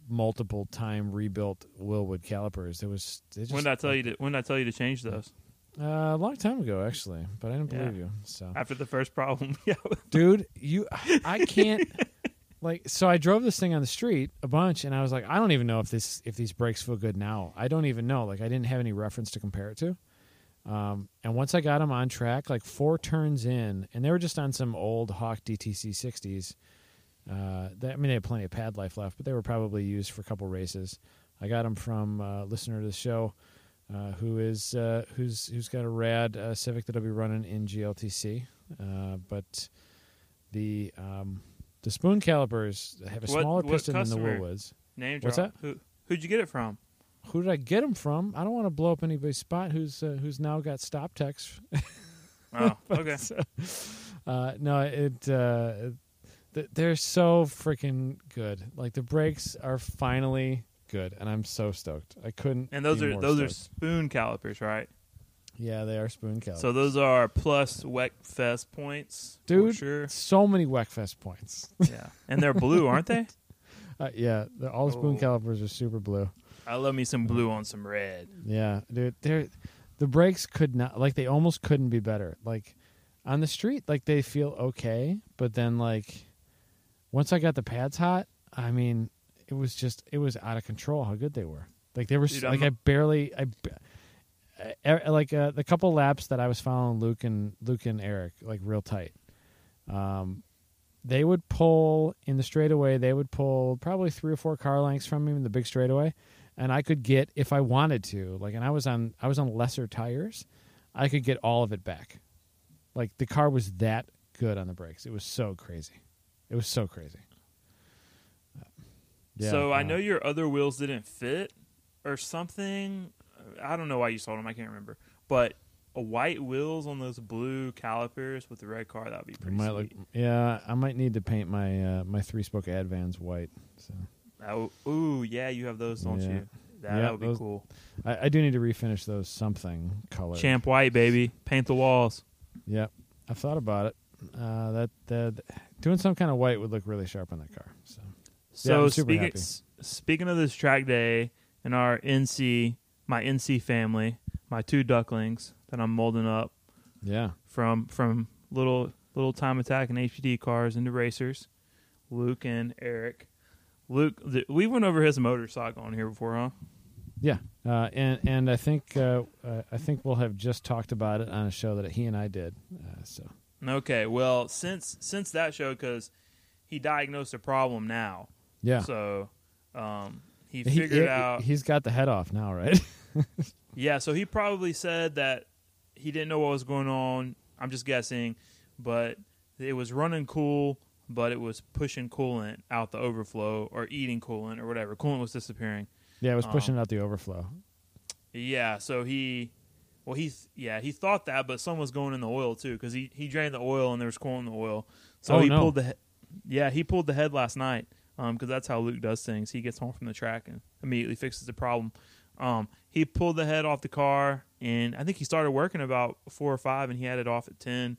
Speaker 1: multiple time rebuilt Wilwood calipers. It was just,
Speaker 3: When did I tell you to? When did I tell you to change those?
Speaker 1: uh, a long time ago, actually, but I didn't
Speaker 3: Yeah.
Speaker 1: believe you. So,
Speaker 3: After the first problem, yeah.
Speaker 1: dude, you, I can't. like, so I drove this thing on the street a bunch, and I was like, I don't even know if this if these brakes feel good now. I don't even know. Like, I didn't have any reference to compare it to. Um, and once I got them on track, like four turns in, and they were just on some old Hawk DTC 60s. Uh, they, I mean, they had plenty of pad life left, but they were probably used for a couple races. I got them from a listener to the show, uh, who is uh, who's who's got a rad uh, Civic that I'll be running in GLTC. Uh, but the um, the spoon calipers have a
Speaker 3: What-
Speaker 1: smaller
Speaker 3: what
Speaker 1: piston than the? Wilwoods.
Speaker 3: Name
Speaker 1: What's
Speaker 3: drop. Who? Who'd you get it from?
Speaker 1: Who did I get them from? I don't want to blow up anybody's spot. Who's uh, who's now got StopTechs
Speaker 3: Oh, okay.
Speaker 1: uh, no, it uh, they're so freaking good. Like the brakes are finally good, and I'm so stoked. I couldn't.
Speaker 3: And those are those are spoon calipers, right?
Speaker 1: yeah, they are spoon calipers.
Speaker 3: So those are plus Wekfest points, for
Speaker 1: Dude.
Speaker 3: Sure.
Speaker 1: so many Wekfest points.
Speaker 3: Yeah, and they're blue, aren't they?
Speaker 1: uh, yeah, the, all spoon
Speaker 3: Oh.
Speaker 1: calipers are super blue.
Speaker 3: I love me some blue on some red.
Speaker 1: Yeah, dude, they're the brakes could not like they almost couldn't be better. Like on the street, like they feel okay, but then like once I got the pads hot, I mean, it was just it was out of control how good they were. Like they were
Speaker 3: Dude,
Speaker 1: like
Speaker 3: I'm-
Speaker 1: I barely I. uh, like uh, the couple laps that I was following Luke and Luke and Eric like real tight, um, they would pull in the straightaway. They would pull probably three or four car lengths from me in the big straightaway, and I could get if I wanted to. Like, and I was on I was on lesser tires, I could get all of it back. Like the car was that good on the brakes. It was so crazy. It was so crazy. Yeah,
Speaker 3: so I
Speaker 1: uh,
Speaker 3: know your other wheels didn't fit or something. I don't know why you sold them. I can't remember. But a white wheels on those blue calipers with the red car that would be pretty
Speaker 1: might look. Yeah, I might need to paint my uh, my three spoke Advans white. So
Speaker 3: Oh, ooh, yeah, you have those, don't
Speaker 1: Yeah.
Speaker 3: you? That,
Speaker 1: Yeah,
Speaker 3: that would be
Speaker 1: those-
Speaker 3: cool.
Speaker 1: I, I do need to refinish those something color.
Speaker 3: Champ white, baby. Paint the walls.
Speaker 1: Yep, I've thought about it. Uh, that that doing some kind of white would look really sharp on that car. So
Speaker 3: So
Speaker 1: I'm
Speaker 3: speaking s- speaking of this track day and our NC, my NC family, my two ducklings that I'm molding up
Speaker 1: yeah,
Speaker 3: from from little little time attack and HPD cars into racers, Luke and Eric. Luke, we went over his motorcycle on here before, huh?
Speaker 1: yeah, uh, and and I think uh, uh, I think we'll have just talked about it on a show that he and I did. Uh, so
Speaker 3: Okay, well since since that show, because he diagnosed a problem now,
Speaker 1: yeah,
Speaker 3: so um, he
Speaker 1: He-
Speaker 3: figured
Speaker 1: he-
Speaker 3: out.
Speaker 1: he's got the head off now, right?
Speaker 3: Yeah, so he probably said that he didn't know what was going on. I'm just guessing, but it was running cool, but it was pushing coolant out the overflow or eating coolant or whatever. Coolant was disappearing.
Speaker 1: yeah, it was pushing
Speaker 3: Um,
Speaker 1: out the overflow.
Speaker 3: Yeah, so he, well, he, th- yeah, he thought that, but some was going in the oil too because he he drained the oil and there was coolant in the oil. So
Speaker 1: Oh,
Speaker 3: he
Speaker 1: no.
Speaker 3: pulled the, he- yeah, he pulled the head last night because that's how Luke does things. He gets home from the track and immediately fixes the problem. Um, he pulled the head off the car, and I think he started working about four or five, and he had it off at ten.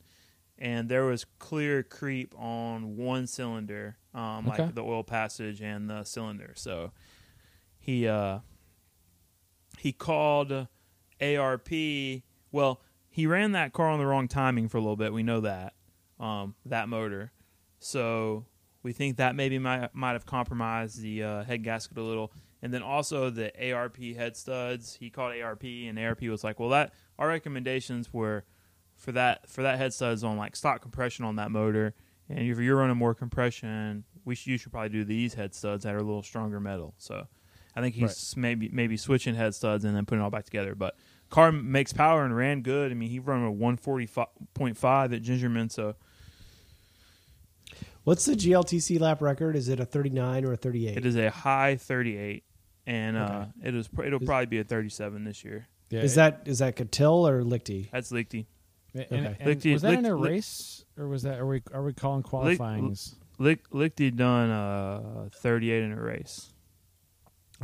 Speaker 3: And there was clear creep on one cylinder, um,
Speaker 1: Okay.
Speaker 3: like the oil passage and the cylinder. So he uh, he called ARP. Well, he ran that car on the wrong timing for a little bit. We know that um, that motor. So we think that maybe might might have compromised the uh, head gasket a little. And then also the ARP head studs. He called ARP, and ARP was like, "Well, that our recommendations were for that for that head studs on like stock compression on that motor, and if you're running more compression, we should you should probably do these head studs that are a little stronger metal." So I think he's maybe maybe switching head studs and then putting it all back together. But car makes power and ran good. I mean, he run a one forty point five at Gingerman, so
Speaker 2: What's the GLTC lap record? Is it a 39 or a 38?
Speaker 3: it is a high thirty eight, and uh, it is it'll
Speaker 2: Is-
Speaker 3: probably be a thirty seven this year.
Speaker 1: Yeah,
Speaker 2: Is
Speaker 1: it-
Speaker 2: that is that Catil or Lichty?
Speaker 3: That's Lichty.
Speaker 1: and-
Speaker 2: okay.
Speaker 1: and
Speaker 3: Lick-
Speaker 1: was that in a race or was that are we are we calling qualifyings?
Speaker 3: Lick, Lichty done uh, thirty eight in a race.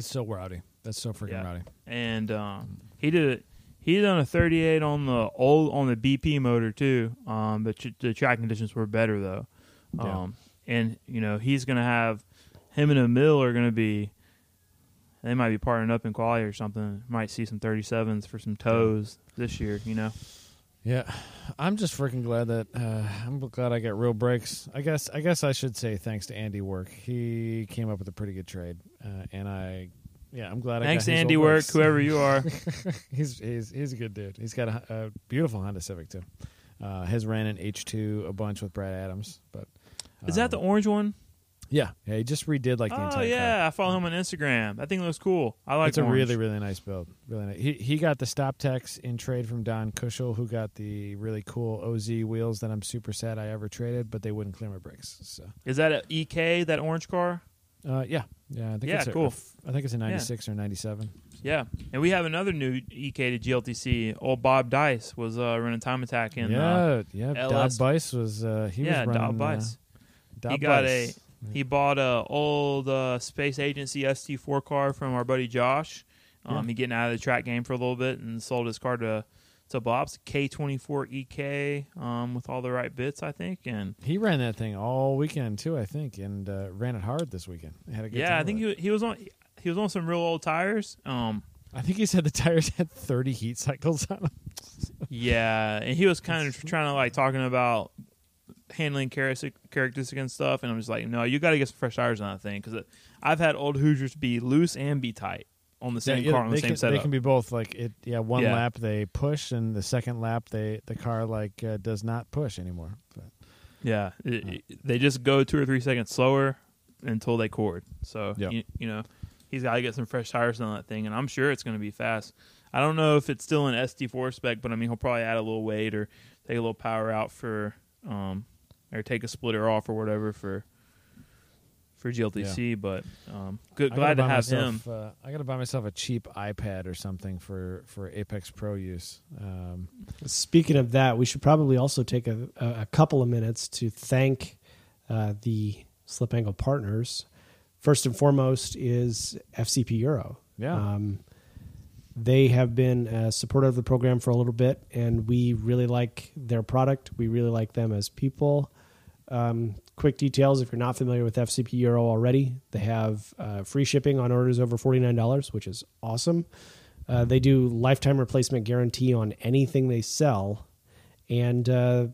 Speaker 1: It's so rowdy. That's so freaking
Speaker 3: Yeah.
Speaker 1: rowdy.
Speaker 3: and um, he did it. He done a 38 on the old on the BP motor too. Um, but tr- the track conditions were better though.
Speaker 1: Yeah.
Speaker 3: Um, and you know he's gonna have him and Emil are gonna be. They might be partnering up in quality or something. Might see some 37s for some toes this year. You know.
Speaker 1: Yeah, I'm just freaking glad that uh, I'm glad I got real brakes. I guess I guess I should say thanks to Andy Work. He came up with a pretty good trade, uh, and I, yeah, I'm glad.
Speaker 3: Thanks,
Speaker 1: I got
Speaker 3: Andy Work, whoever you are.
Speaker 1: he's he's he's a good dude. He's got a, a beautiful Honda Civic too. Uh, his ran an H2 a bunch with Brad Adams, but
Speaker 3: Is that the
Speaker 1: um,
Speaker 3: orange one?
Speaker 1: yeah yeah he just redid like the
Speaker 3: oh yeah,
Speaker 1: car.
Speaker 3: I follow him on Instagram. That thing looks cool. I like.
Speaker 1: it's a really really nice build. Really nice. He he got the StopTechs in trade from Don Cushel, who got the really cool OZ wheels that I'm super sad I ever traded, but they wouldn't clear my brakes. So
Speaker 3: Is that a EK? That orange car?
Speaker 1: Uh, yeah yeah I think
Speaker 3: Yeah,
Speaker 1: it's a,
Speaker 3: cool.
Speaker 1: I think it's a 96 or 97.
Speaker 3: Yeah, and we have another new EK to GLTC. Old Bob Dice was uh, running time attack in.
Speaker 1: yeah
Speaker 3: uh,
Speaker 1: yeah.
Speaker 3: LS
Speaker 1: Dob Bice was uh, he
Speaker 3: yeah,
Speaker 1: was running
Speaker 3: Dob Bice.
Speaker 1: Uh, Dot
Speaker 3: he got
Speaker 1: Buddies.
Speaker 3: a he bought a old uh, space agency ST4 car from our buddy Josh. Um,
Speaker 1: Yeah.
Speaker 3: He getting out of the track game for a little bit and sold his car to to Bob's K24 EK um, with all the right bits, I think. And
Speaker 1: He ran that thing all weekend too, I think, and uh, ran it hard this weekend. Had a good
Speaker 3: yeah, I think he, he was on he was on some real old tires. Um,
Speaker 1: I think he said the tires had 30 heat cycles on them.
Speaker 3: yeah, and he was kind of trying to like talking about handling characteristic characteristic and stuff, and I'm just like, no, you got to get some fresh tires on that thing because I've had old Hoosiers be loose and be tight on the same car on the same
Speaker 1: can,
Speaker 3: setup.
Speaker 1: They can be both. Like it, yeah. One
Speaker 3: Yeah.
Speaker 1: lap they push, and the second lap they the car like uh, does not push anymore. But
Speaker 3: Yeah, it, they just go two or three seconds slower until they cord. So
Speaker 1: Yep.
Speaker 3: you, you know, he's got to get some fresh tires on that thing, and I'm sure it's going to be fast. I don't know if it's still an ST4 spec, but I mean he'll probably add a little weight or take a little power out for, um, or take a splitter off or whatever for for GLTC. But um, good, glad to
Speaker 1: gotta buy
Speaker 3: have him.
Speaker 1: Uh, I got to buy myself a cheap iPad or something for for Apex Pro use. Um,
Speaker 2: Speaking of that, we should probably also take a, a, a couple of minutes to thank uh, the Slip Angle partners. First and foremost is FCP Euro.
Speaker 1: Yeah.
Speaker 2: Um, they have been uh, supportive of the program for a little bit, and we really like their product. We really like them as people. Um, quick details if you're not familiar with FCP Euro already, they have uh, free shipping on orders over $49, which is awesome. Uh, they do lifetime replacement guarantee on anything they sell, and uh,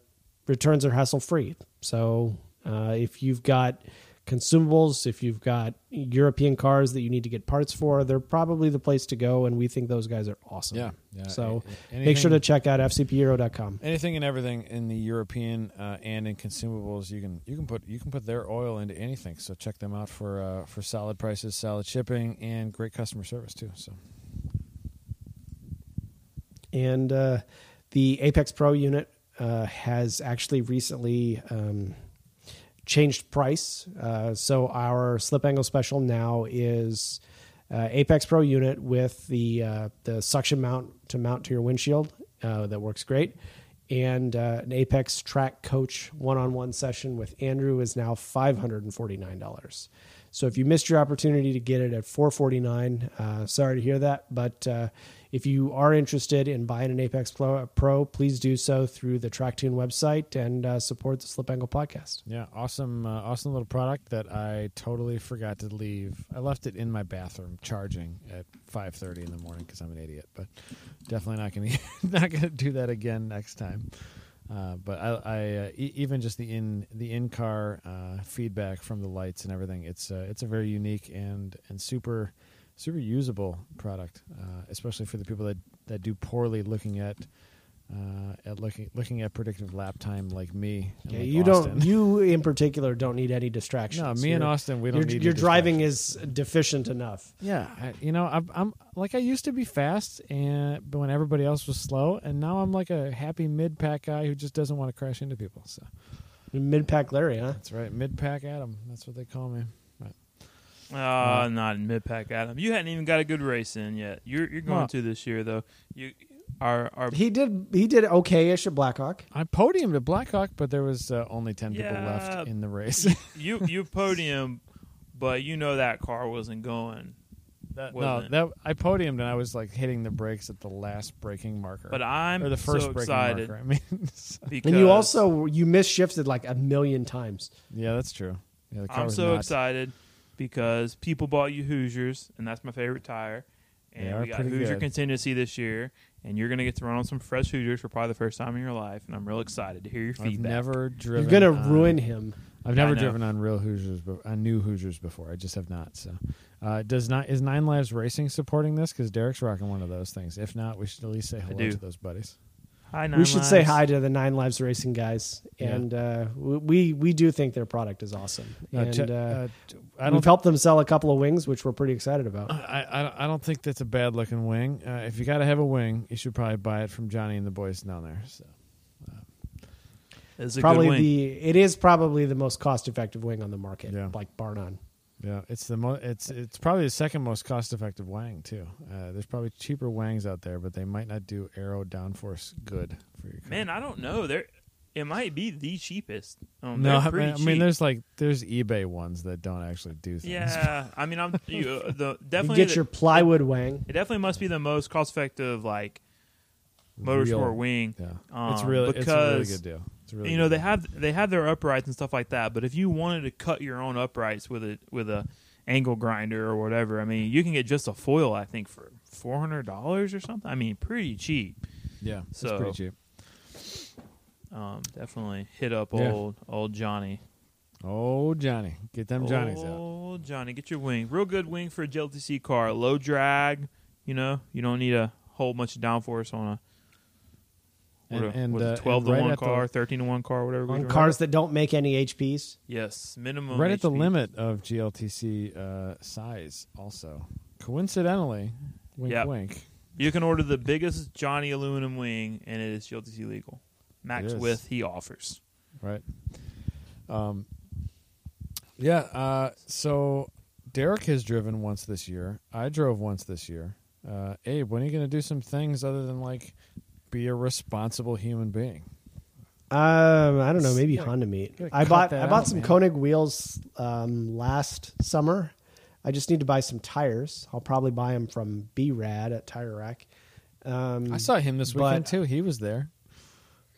Speaker 2: returns are hassle free. So uh, if you've got consumables, if you've got European cars that you need to get parts for, they're probably the place to go. And we think those guys are awesome.
Speaker 1: yeah, yeah.
Speaker 2: So
Speaker 1: A-
Speaker 2: make sure to check out fcpeuro.com.
Speaker 1: anything and everything in the European uh, and in consumables. You can you can put you can put their oil into anything. So check them out for uh, for solid prices, solid shipping, and great customer service too. So
Speaker 2: And uh, the Apex Pro unit uh, has actually recently um, changed price. Uh, so our slip angle special now is uh, Apex Pro unit with the uh, the suction mount to mount to your windshield. Uh, that works great. And uh, an Apex Track Coach one-on-one session with Andrew is now five hundred and forty-nine dollars. So if you missed your opportunity to get it at 449, uh, sorry to hear that. But if you are interested in buying an Apex Pro, Pro please do so through the TrackTune website and uh, support the Slip Angle podcast.
Speaker 1: yeah, awesome, uh, awesome little product that I totally forgot to leave. I left it in my bathroom charging at 5:30 in the morning because I'm an idiot. But definitely not gonna not gonna do that again next time. Uh, but I, I uh, e- even just the in the in car uh, feedback from the lights and everything. It's uh, it's a very unique and and super super usable product, uh, especially for the people that, that do poorly looking at uh, at looking looking at predictive lap time like me.
Speaker 2: Yeah,
Speaker 1: like
Speaker 2: you
Speaker 1: Austin.
Speaker 2: don't. You in particular don't need any distractions.
Speaker 1: No, me and
Speaker 2: Your-
Speaker 1: Austin, we don't need
Speaker 2: your driving is deficient enough.
Speaker 1: Yeah, I, you know, I'm, I'm like I used to be fast, and but when everybody else was slow, and now I'm like a happy mid pack guy who just doesn't want to crash into people. So
Speaker 2: Mid pack Larry, huh?
Speaker 1: that's right, mid pack Adam. That's what they call me. Right.
Speaker 3: Uh, not in mid pack, Adam. You hadn't even got a good race in yet. You're you're going
Speaker 1: Well-
Speaker 3: to this year though. You are our
Speaker 2: He did. He did okay-ish at Blackhawk.
Speaker 1: I podiumed at Blackhawk, but there was uh, only ten people
Speaker 3: Yeah.
Speaker 1: left in the race.
Speaker 3: you you podium, but you know that car wasn't going.
Speaker 1: that, no,
Speaker 3: Wasn't.
Speaker 1: that I podiumed, and I was like hitting the brakes at the last braking marker,
Speaker 3: But I'm
Speaker 1: or the first
Speaker 3: so
Speaker 1: braking
Speaker 3: excited
Speaker 1: marker. I mean, so-
Speaker 3: because
Speaker 2: And you also you misshifted like a million times.
Speaker 1: yeah, that's true. Yeah, the car
Speaker 3: I'm
Speaker 1: was
Speaker 3: so
Speaker 1: not-
Speaker 3: excited because people bought you Hoosiers, and that's my favorite tire.
Speaker 1: They
Speaker 3: And
Speaker 1: are
Speaker 3: we got Hoosier
Speaker 1: good.
Speaker 3: contingency this year, and you're gonna get to run on some fresh Hoosiers for probably the first time in your life, and I'm real excited to hear your
Speaker 1: I've
Speaker 3: feedback.
Speaker 1: never driven.
Speaker 2: You're gonna
Speaker 1: on-
Speaker 2: ruin him.
Speaker 1: I've
Speaker 3: Yeah,
Speaker 1: never
Speaker 3: know.
Speaker 1: driven on real Hoosiers, but on new Hoosiers before. I just have not. So, uh, does not is Nine Lives Racing supporting this? Because Derek's rocking one of those things. If not, we should at least say hello
Speaker 3: do.
Speaker 1: to those buddies.
Speaker 3: Hi, Nine
Speaker 2: we should say hi to the Nine Lives Racing guys,
Speaker 1: Yeah.
Speaker 2: and uh, we we do think their product is awesome.
Speaker 1: No,
Speaker 2: and
Speaker 1: che-
Speaker 2: uh,
Speaker 1: uh, t- I
Speaker 2: we've
Speaker 1: don't.
Speaker 2: helped them sell a couple of wings, which we're pretty excited about.
Speaker 1: I, I I don't think that's a bad looking wing. Uh, if you got to have a wing, you should probably buy it from Johnny and the boys down there. So
Speaker 3: It's a
Speaker 2: probably
Speaker 3: good wing.
Speaker 2: the it is probably the most cost effective wing on the market,
Speaker 1: Yeah.
Speaker 2: like bar none.
Speaker 1: Yeah, it's the mo- it's it's probably the second most cost effective wang too. Uh, there's probably cheaper wangs out there, but they might not do arrow downforce good for your car.
Speaker 3: Man, I don't know. There, It might be the cheapest. Um,
Speaker 1: no, I
Speaker 3: pretty
Speaker 1: mean, I mean, there's like there's eBay ones that don't actually do things.
Speaker 3: yeah. I mean, I'm you, uh, the
Speaker 2: You
Speaker 3: definitely
Speaker 2: get
Speaker 3: the-
Speaker 2: your plywood wang.
Speaker 3: It definitely must be the most cost-effective like
Speaker 1: Real-
Speaker 3: motorsport wing.
Speaker 1: Yeah,
Speaker 3: Um,
Speaker 1: it's really it's a really good deal. Really
Speaker 3: you know they have they have their uprights and stuff like that, but if you wanted to cut your own uprights with a with a angle grinder or whatever, I mean, you can get just a foil I think for four hundred dollars or something. I mean, pretty cheap.
Speaker 1: yeah, it's
Speaker 3: so-
Speaker 1: pretty cheap.
Speaker 3: Um, definitely hit up
Speaker 1: Yeah.
Speaker 3: old old Johnny.
Speaker 1: Old Johnny, get them Johnnies out.
Speaker 3: Old Johnny, get your wing. Real good wing for a GLTC car. Low drag. You know, you don't need a whole bunch of downforce on a
Speaker 1: And,
Speaker 3: what a-
Speaker 1: and
Speaker 3: what is
Speaker 1: uh,
Speaker 3: twelve
Speaker 1: and
Speaker 3: to
Speaker 1: right
Speaker 3: one
Speaker 1: at the-
Speaker 3: car, thirteen to one car, whatever.
Speaker 2: On
Speaker 3: do.
Speaker 2: cars that don't make any HPs.
Speaker 3: Yes, minimum.
Speaker 1: right at the limit of GLTC uh, size. Also, coincidentally, wink,
Speaker 3: Yep.
Speaker 1: wink.
Speaker 3: You can order the biggest Johnny aluminum wing, and it is GLTC legal. Max
Speaker 1: It is.
Speaker 3: width he offers.
Speaker 1: right? Um, yeah. Uh, so Derek has driven once this year. I drove once this year. Uh, Abe, when are you going to do some things other than like be a responsible human being?
Speaker 2: Um, I don't know, maybe
Speaker 1: Yeah.
Speaker 2: Honda Meet. I bought I bought
Speaker 1: out,
Speaker 2: some
Speaker 1: man.
Speaker 2: Konig wheels um, last summer. I just need to buy some tires. I'll probably buy them from B Rad at Tire Rack. Um,
Speaker 1: I saw him this
Speaker 2: but-
Speaker 1: weekend too. He was there.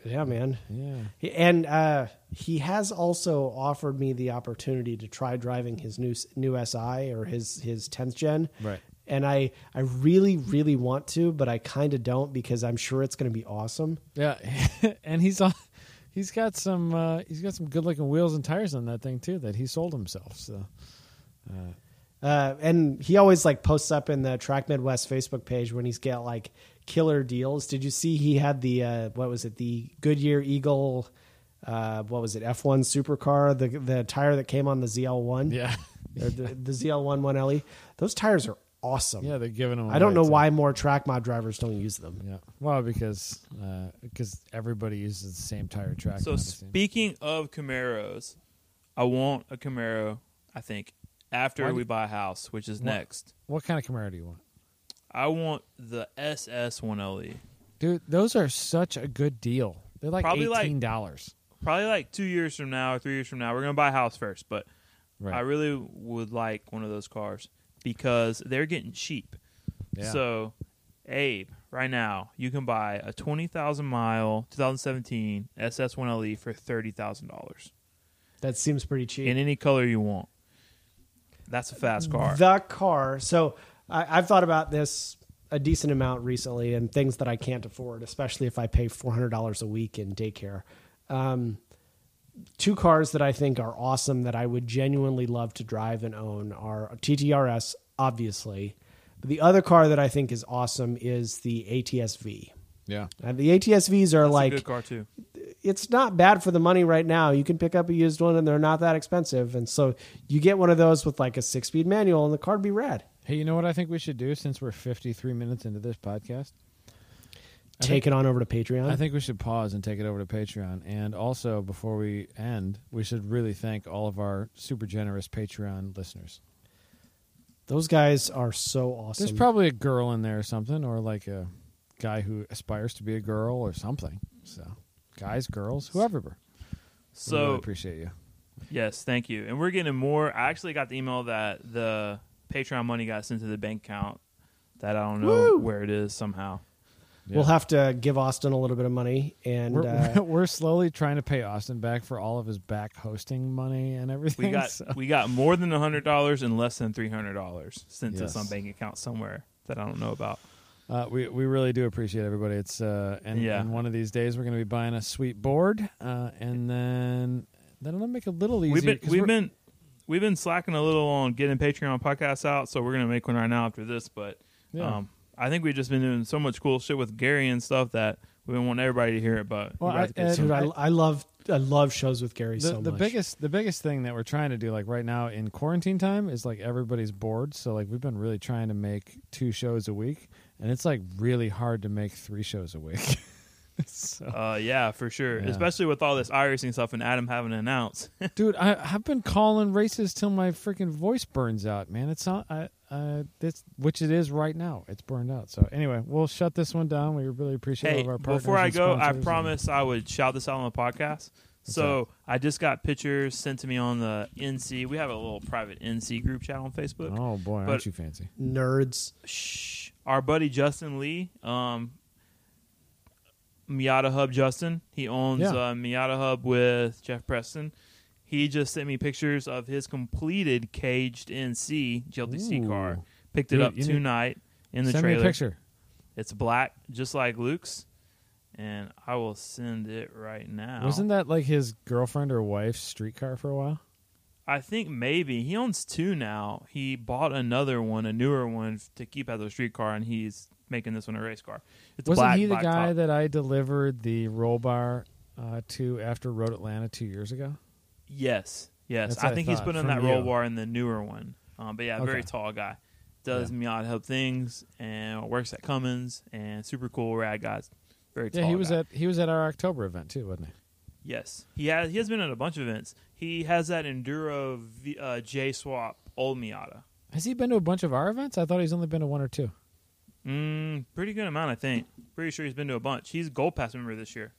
Speaker 2: Yeah, man.
Speaker 1: Yeah.
Speaker 2: He- And uh, he has also offered me the opportunity to try driving his new new SI or his his 10th gen.
Speaker 1: Right.
Speaker 2: And I I really really want to, but I kind of don't because I'm sure it's going to be awesome.
Speaker 1: Yeah, and he's on. He's got some. Uh, he's got some good looking wheels and tires on that thing too that he sold himself. So
Speaker 2: Uh, and he always like posts up in the Track Midwest Facebook page when he's got like killer deals. Did you see he had the uh, what was it the Goodyear Eagle? Uh, what was it F1 supercar? The the tire that came on the ZL1,
Speaker 1: yeah,
Speaker 2: the, the ZL1 1LE. E? Those tires are awesome.
Speaker 1: yeah, they're giving him.
Speaker 2: I don't know
Speaker 1: too.
Speaker 2: why more track mod drivers don't use them.
Speaker 1: Yeah, well, because uh, because everybody uses the same tire track.
Speaker 3: So
Speaker 1: mod, it seems.
Speaker 3: speaking of Camaros, I want a Camaro. I think after
Speaker 1: Why do-
Speaker 3: we buy a house, which is
Speaker 1: What?
Speaker 3: next.
Speaker 1: what kind of Camaro do you want,
Speaker 3: I want the SS 1LE.
Speaker 1: dude? Those are such a good deal. They're like
Speaker 3: Probably like-
Speaker 1: eighteen dollars.
Speaker 3: Probably like two years from now or three years from now, we're gonna buy a house first. But
Speaker 1: Right.
Speaker 3: I really would like one of those cars because they're getting cheap.
Speaker 1: yeah.
Speaker 3: So, Abe, right now you can buy a twenty thousand mile 2017 SS1LE E for thirty thousand dollars
Speaker 2: That seems pretty cheap.
Speaker 3: in any color you want. That's a fast car.
Speaker 2: The car. So I, I've thought about this a decent amount recently, and things that I can't afford, especially if I pay four hundred dollars a week in daycare. Um, two cars that I think are awesome that I would genuinely love to drive and own are TTRS, obviously. But the other car that I think is awesome is the ATSV.
Speaker 1: yeah,
Speaker 2: And the ATSVs are
Speaker 3: That's
Speaker 2: like
Speaker 3: a good car too.
Speaker 2: it's not bad for the money right now. You can pick up a used one and they're not that expensive. And so you get one of those with like a six speed manual and the car'd be rad.
Speaker 1: Hey, you know what I think we should do since we're fifty three minutes into this podcast? I
Speaker 2: Take it on over to Patreon.
Speaker 1: I think we should pause and take it over to Patreon. And also, before we end, we should really thank all of our super generous Patreon listeners.
Speaker 2: Those guys are so awesome.
Speaker 1: There's probably a girl in there or something, or like a guy who aspires to be a girl or something. So, guys, girls, whoever. we
Speaker 3: So
Speaker 1: really appreciate you.
Speaker 3: Yes, thank you. And we're getting more. I actually got the email that the Patreon money got sent to the bank account. That I don't know
Speaker 2: Woo!
Speaker 3: where it is somehow.
Speaker 2: We'll have to give Austin a little bit of money. And
Speaker 1: We're,
Speaker 2: uh,
Speaker 1: we're slowly trying to pay Austin back for all of his back hosting money and everything.
Speaker 3: We got
Speaker 1: so-
Speaker 3: we got more than hundred dollars and less than three hundred dollars sent to
Speaker 1: Yes.
Speaker 3: some bank account somewhere that I don't know about.
Speaker 1: Uh, we we really do appreciate everybody. It's uh, and,
Speaker 3: Yeah.
Speaker 1: and one of these days we're going to be buying a sweet board, uh, and then then it'll make it a little easier.
Speaker 3: We've been
Speaker 1: 'cause
Speaker 3: we've been we've been slacking a little on getting Patreon podcasts out, so we're gonna make one right now after this. But
Speaker 1: Yeah.
Speaker 3: um, I think we've just been doing so much cool shit with Gary and stuff that we've been wanting everybody to hear it. But
Speaker 1: Well, I-
Speaker 3: to get
Speaker 1: and-
Speaker 3: some-
Speaker 2: dude, I, I love I love shows with Gary
Speaker 1: the,
Speaker 2: so
Speaker 1: the
Speaker 2: much.
Speaker 1: biggest the biggest thing that we're trying to do like right now in quarantine time is like everybody's bored so like we've been really trying to make two shows a week and it's like really hard to make three shows a week so,
Speaker 3: uh, yeah, for sure.
Speaker 1: Yeah.
Speaker 3: Especially with all this iRacing stuff and Adam having to announce.
Speaker 1: dude I, i've been calling races till my freaking voice burns out man it's not I, uh, this which it is right now. It's burned out. So anyway, we'll shut this one down. We really appreciate all
Speaker 3: Hey,
Speaker 1: of our partners.
Speaker 3: before I
Speaker 1: and
Speaker 3: go, I
Speaker 1: sponsors and-
Speaker 3: promised I would shout this out on the podcast. So I just got pictures sent to me on the NC. We have a little private NC group chat on Facebook.
Speaker 1: Oh boy,
Speaker 3: But-
Speaker 1: aren't you fancy?
Speaker 2: Nerds.
Speaker 3: Shh. Our buddy Justin Lee, um, Miata Hub Justin, he owns
Speaker 1: Yeah.
Speaker 3: uh, Miata Hub with Jeff Preston. He just sent me pictures of his completed caged NC car.
Speaker 1: Ooh.
Speaker 3: Picked it up
Speaker 1: you need-
Speaker 3: tonight in the
Speaker 1: Send
Speaker 3: trailer.
Speaker 1: me a picture.
Speaker 3: It's black, just like Luke's, and I will send it right now.
Speaker 1: Wasn't that like his girlfriend or wife's streetcar for a while?
Speaker 3: I think maybe he owns two now. He bought another one, a newer one, f- to keep as a street car, and he's making this one a race car. It's
Speaker 1: Wasn't
Speaker 3: black,
Speaker 1: he the
Speaker 3: black
Speaker 1: guy
Speaker 3: top.
Speaker 1: that I delivered the roll bar uh, to after Road Atlanta two years ago?
Speaker 3: Yes, yes.
Speaker 1: That's
Speaker 3: I
Speaker 1: what I
Speaker 3: think he's
Speaker 1: thought,
Speaker 3: putting
Speaker 1: from
Speaker 3: that roll
Speaker 1: you.
Speaker 3: bar in the newer one. Um, but yeah, very
Speaker 1: Okay.
Speaker 3: tall guy. Does Miata Hub things and works at Cummins and super cool rad guys. Very tall.
Speaker 1: Yeah, he was
Speaker 3: guy.
Speaker 1: at he was at our October event too, wasn't he?
Speaker 3: Yes, he has. He has been at a bunch of events. He has that Enduro v, uh, J Swap old Miata.
Speaker 1: Has he been to a bunch of our events? I thought he's only been to one or two.
Speaker 3: Mm, pretty good amount, I think. Pretty sure he's been to a bunch. He's Gold Pass member this year.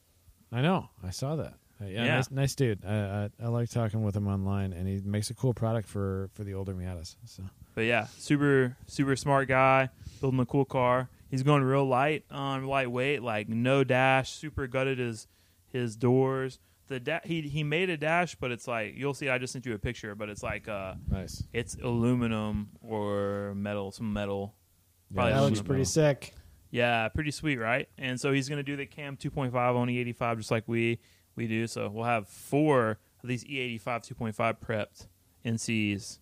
Speaker 1: I know. I saw that. Uh, yeah,
Speaker 3: Yeah.
Speaker 1: Nice, nice dude. I, I I like talking with him online, and he makes a cool product for for the older Miatas. So
Speaker 3: But yeah, super super smart guy, building a cool car. He's going real light on lightweight, like no dash. Super gutted his his doors. The da- he he made a dash, but it's like you'll see. I just sent you a picture, but it's like uh,
Speaker 1: nice.
Speaker 3: it's aluminum or metal, some metal. Probably
Speaker 2: That
Speaker 3: Yeah,
Speaker 2: looks pretty
Speaker 1: metal.
Speaker 2: sick.
Speaker 3: Yeah, pretty sweet, right? And so he's going to do the Cam 2.5 on E85 just like we we do. So we'll have four of these E E85 2.5 prepped NCs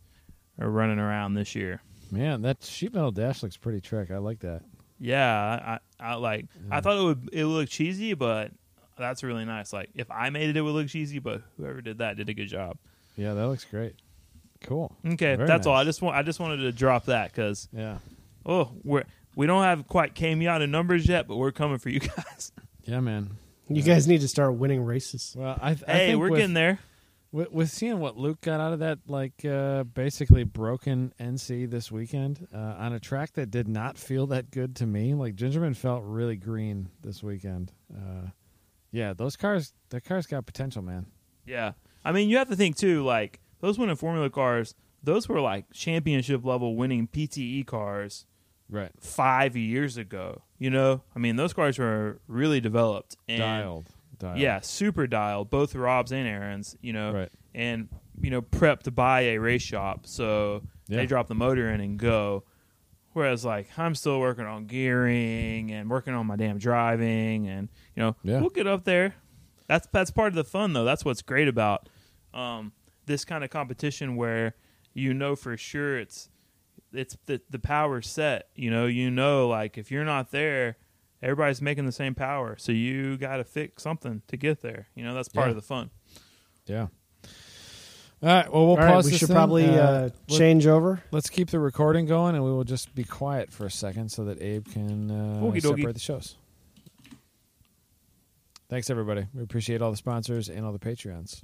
Speaker 3: are running around this year.
Speaker 1: Man, that sheet metal dash looks pretty trick. I like that.
Speaker 3: Yeah, I, I like. I thought it would it would look cheesy, but that's really nice. Like if I made it, it would look cheesy, but whoever did that did a good job.
Speaker 1: Yeah, that looks great. Cool.
Speaker 3: Okay,
Speaker 1: Very
Speaker 3: that's all. I just want I just wanted to drop that because
Speaker 1: Yeah.
Speaker 3: oh we're we don't have quite came out in numbers yet, but we're coming for you guys.
Speaker 1: Yeah, man.
Speaker 2: You guys need to start winning races.
Speaker 1: Well, I, I
Speaker 3: hey,
Speaker 1: think
Speaker 3: we're
Speaker 1: with,
Speaker 3: getting there.
Speaker 1: With, with seeing what Luke got out of that, like uh, basically broken NC this weekend uh, on a track that did not feel that good to me. Like Gingerman felt really green this weekend. Uh, yeah, those cars, the cars got potential, man.
Speaker 3: Yeah. I mean, you have to think too, like those winning formula cars, those were like championship level winning PTE cars
Speaker 1: Right.
Speaker 3: five years ago. You know, I mean, those cars were really developed and
Speaker 1: Dialed. Dialed.
Speaker 3: yeah, super dialed, both Rob's and Aaron's. You know,
Speaker 1: Right.
Speaker 3: and you know, prepped to buy a race shop, so
Speaker 1: Yeah.
Speaker 3: they drop the motor in and go. Whereas, like, I'm still working on gearing and working on my damn driving, and you know,
Speaker 1: Yeah.
Speaker 3: we'll get up there. That's that's part of the fun, though. That's what's great about um, this kind of competition, where you know for sure it's it's the the power set. You know, you know, like if you're not there, everybody's making the same power, so you got to fix something to get there. You know, that's part
Speaker 1: Yeah.
Speaker 3: of the fun.
Speaker 1: Yeah. All right. Well, we'll
Speaker 2: All right,
Speaker 1: pause
Speaker 2: we
Speaker 1: this
Speaker 2: should
Speaker 1: thing.
Speaker 2: probably uh,
Speaker 1: let-
Speaker 2: change over.
Speaker 1: Let's keep the recording going, and we will just be quiet for a second so that Abe can uh, separate the shows. Thanks, everybody. We appreciate all the sponsors and all the Patreons.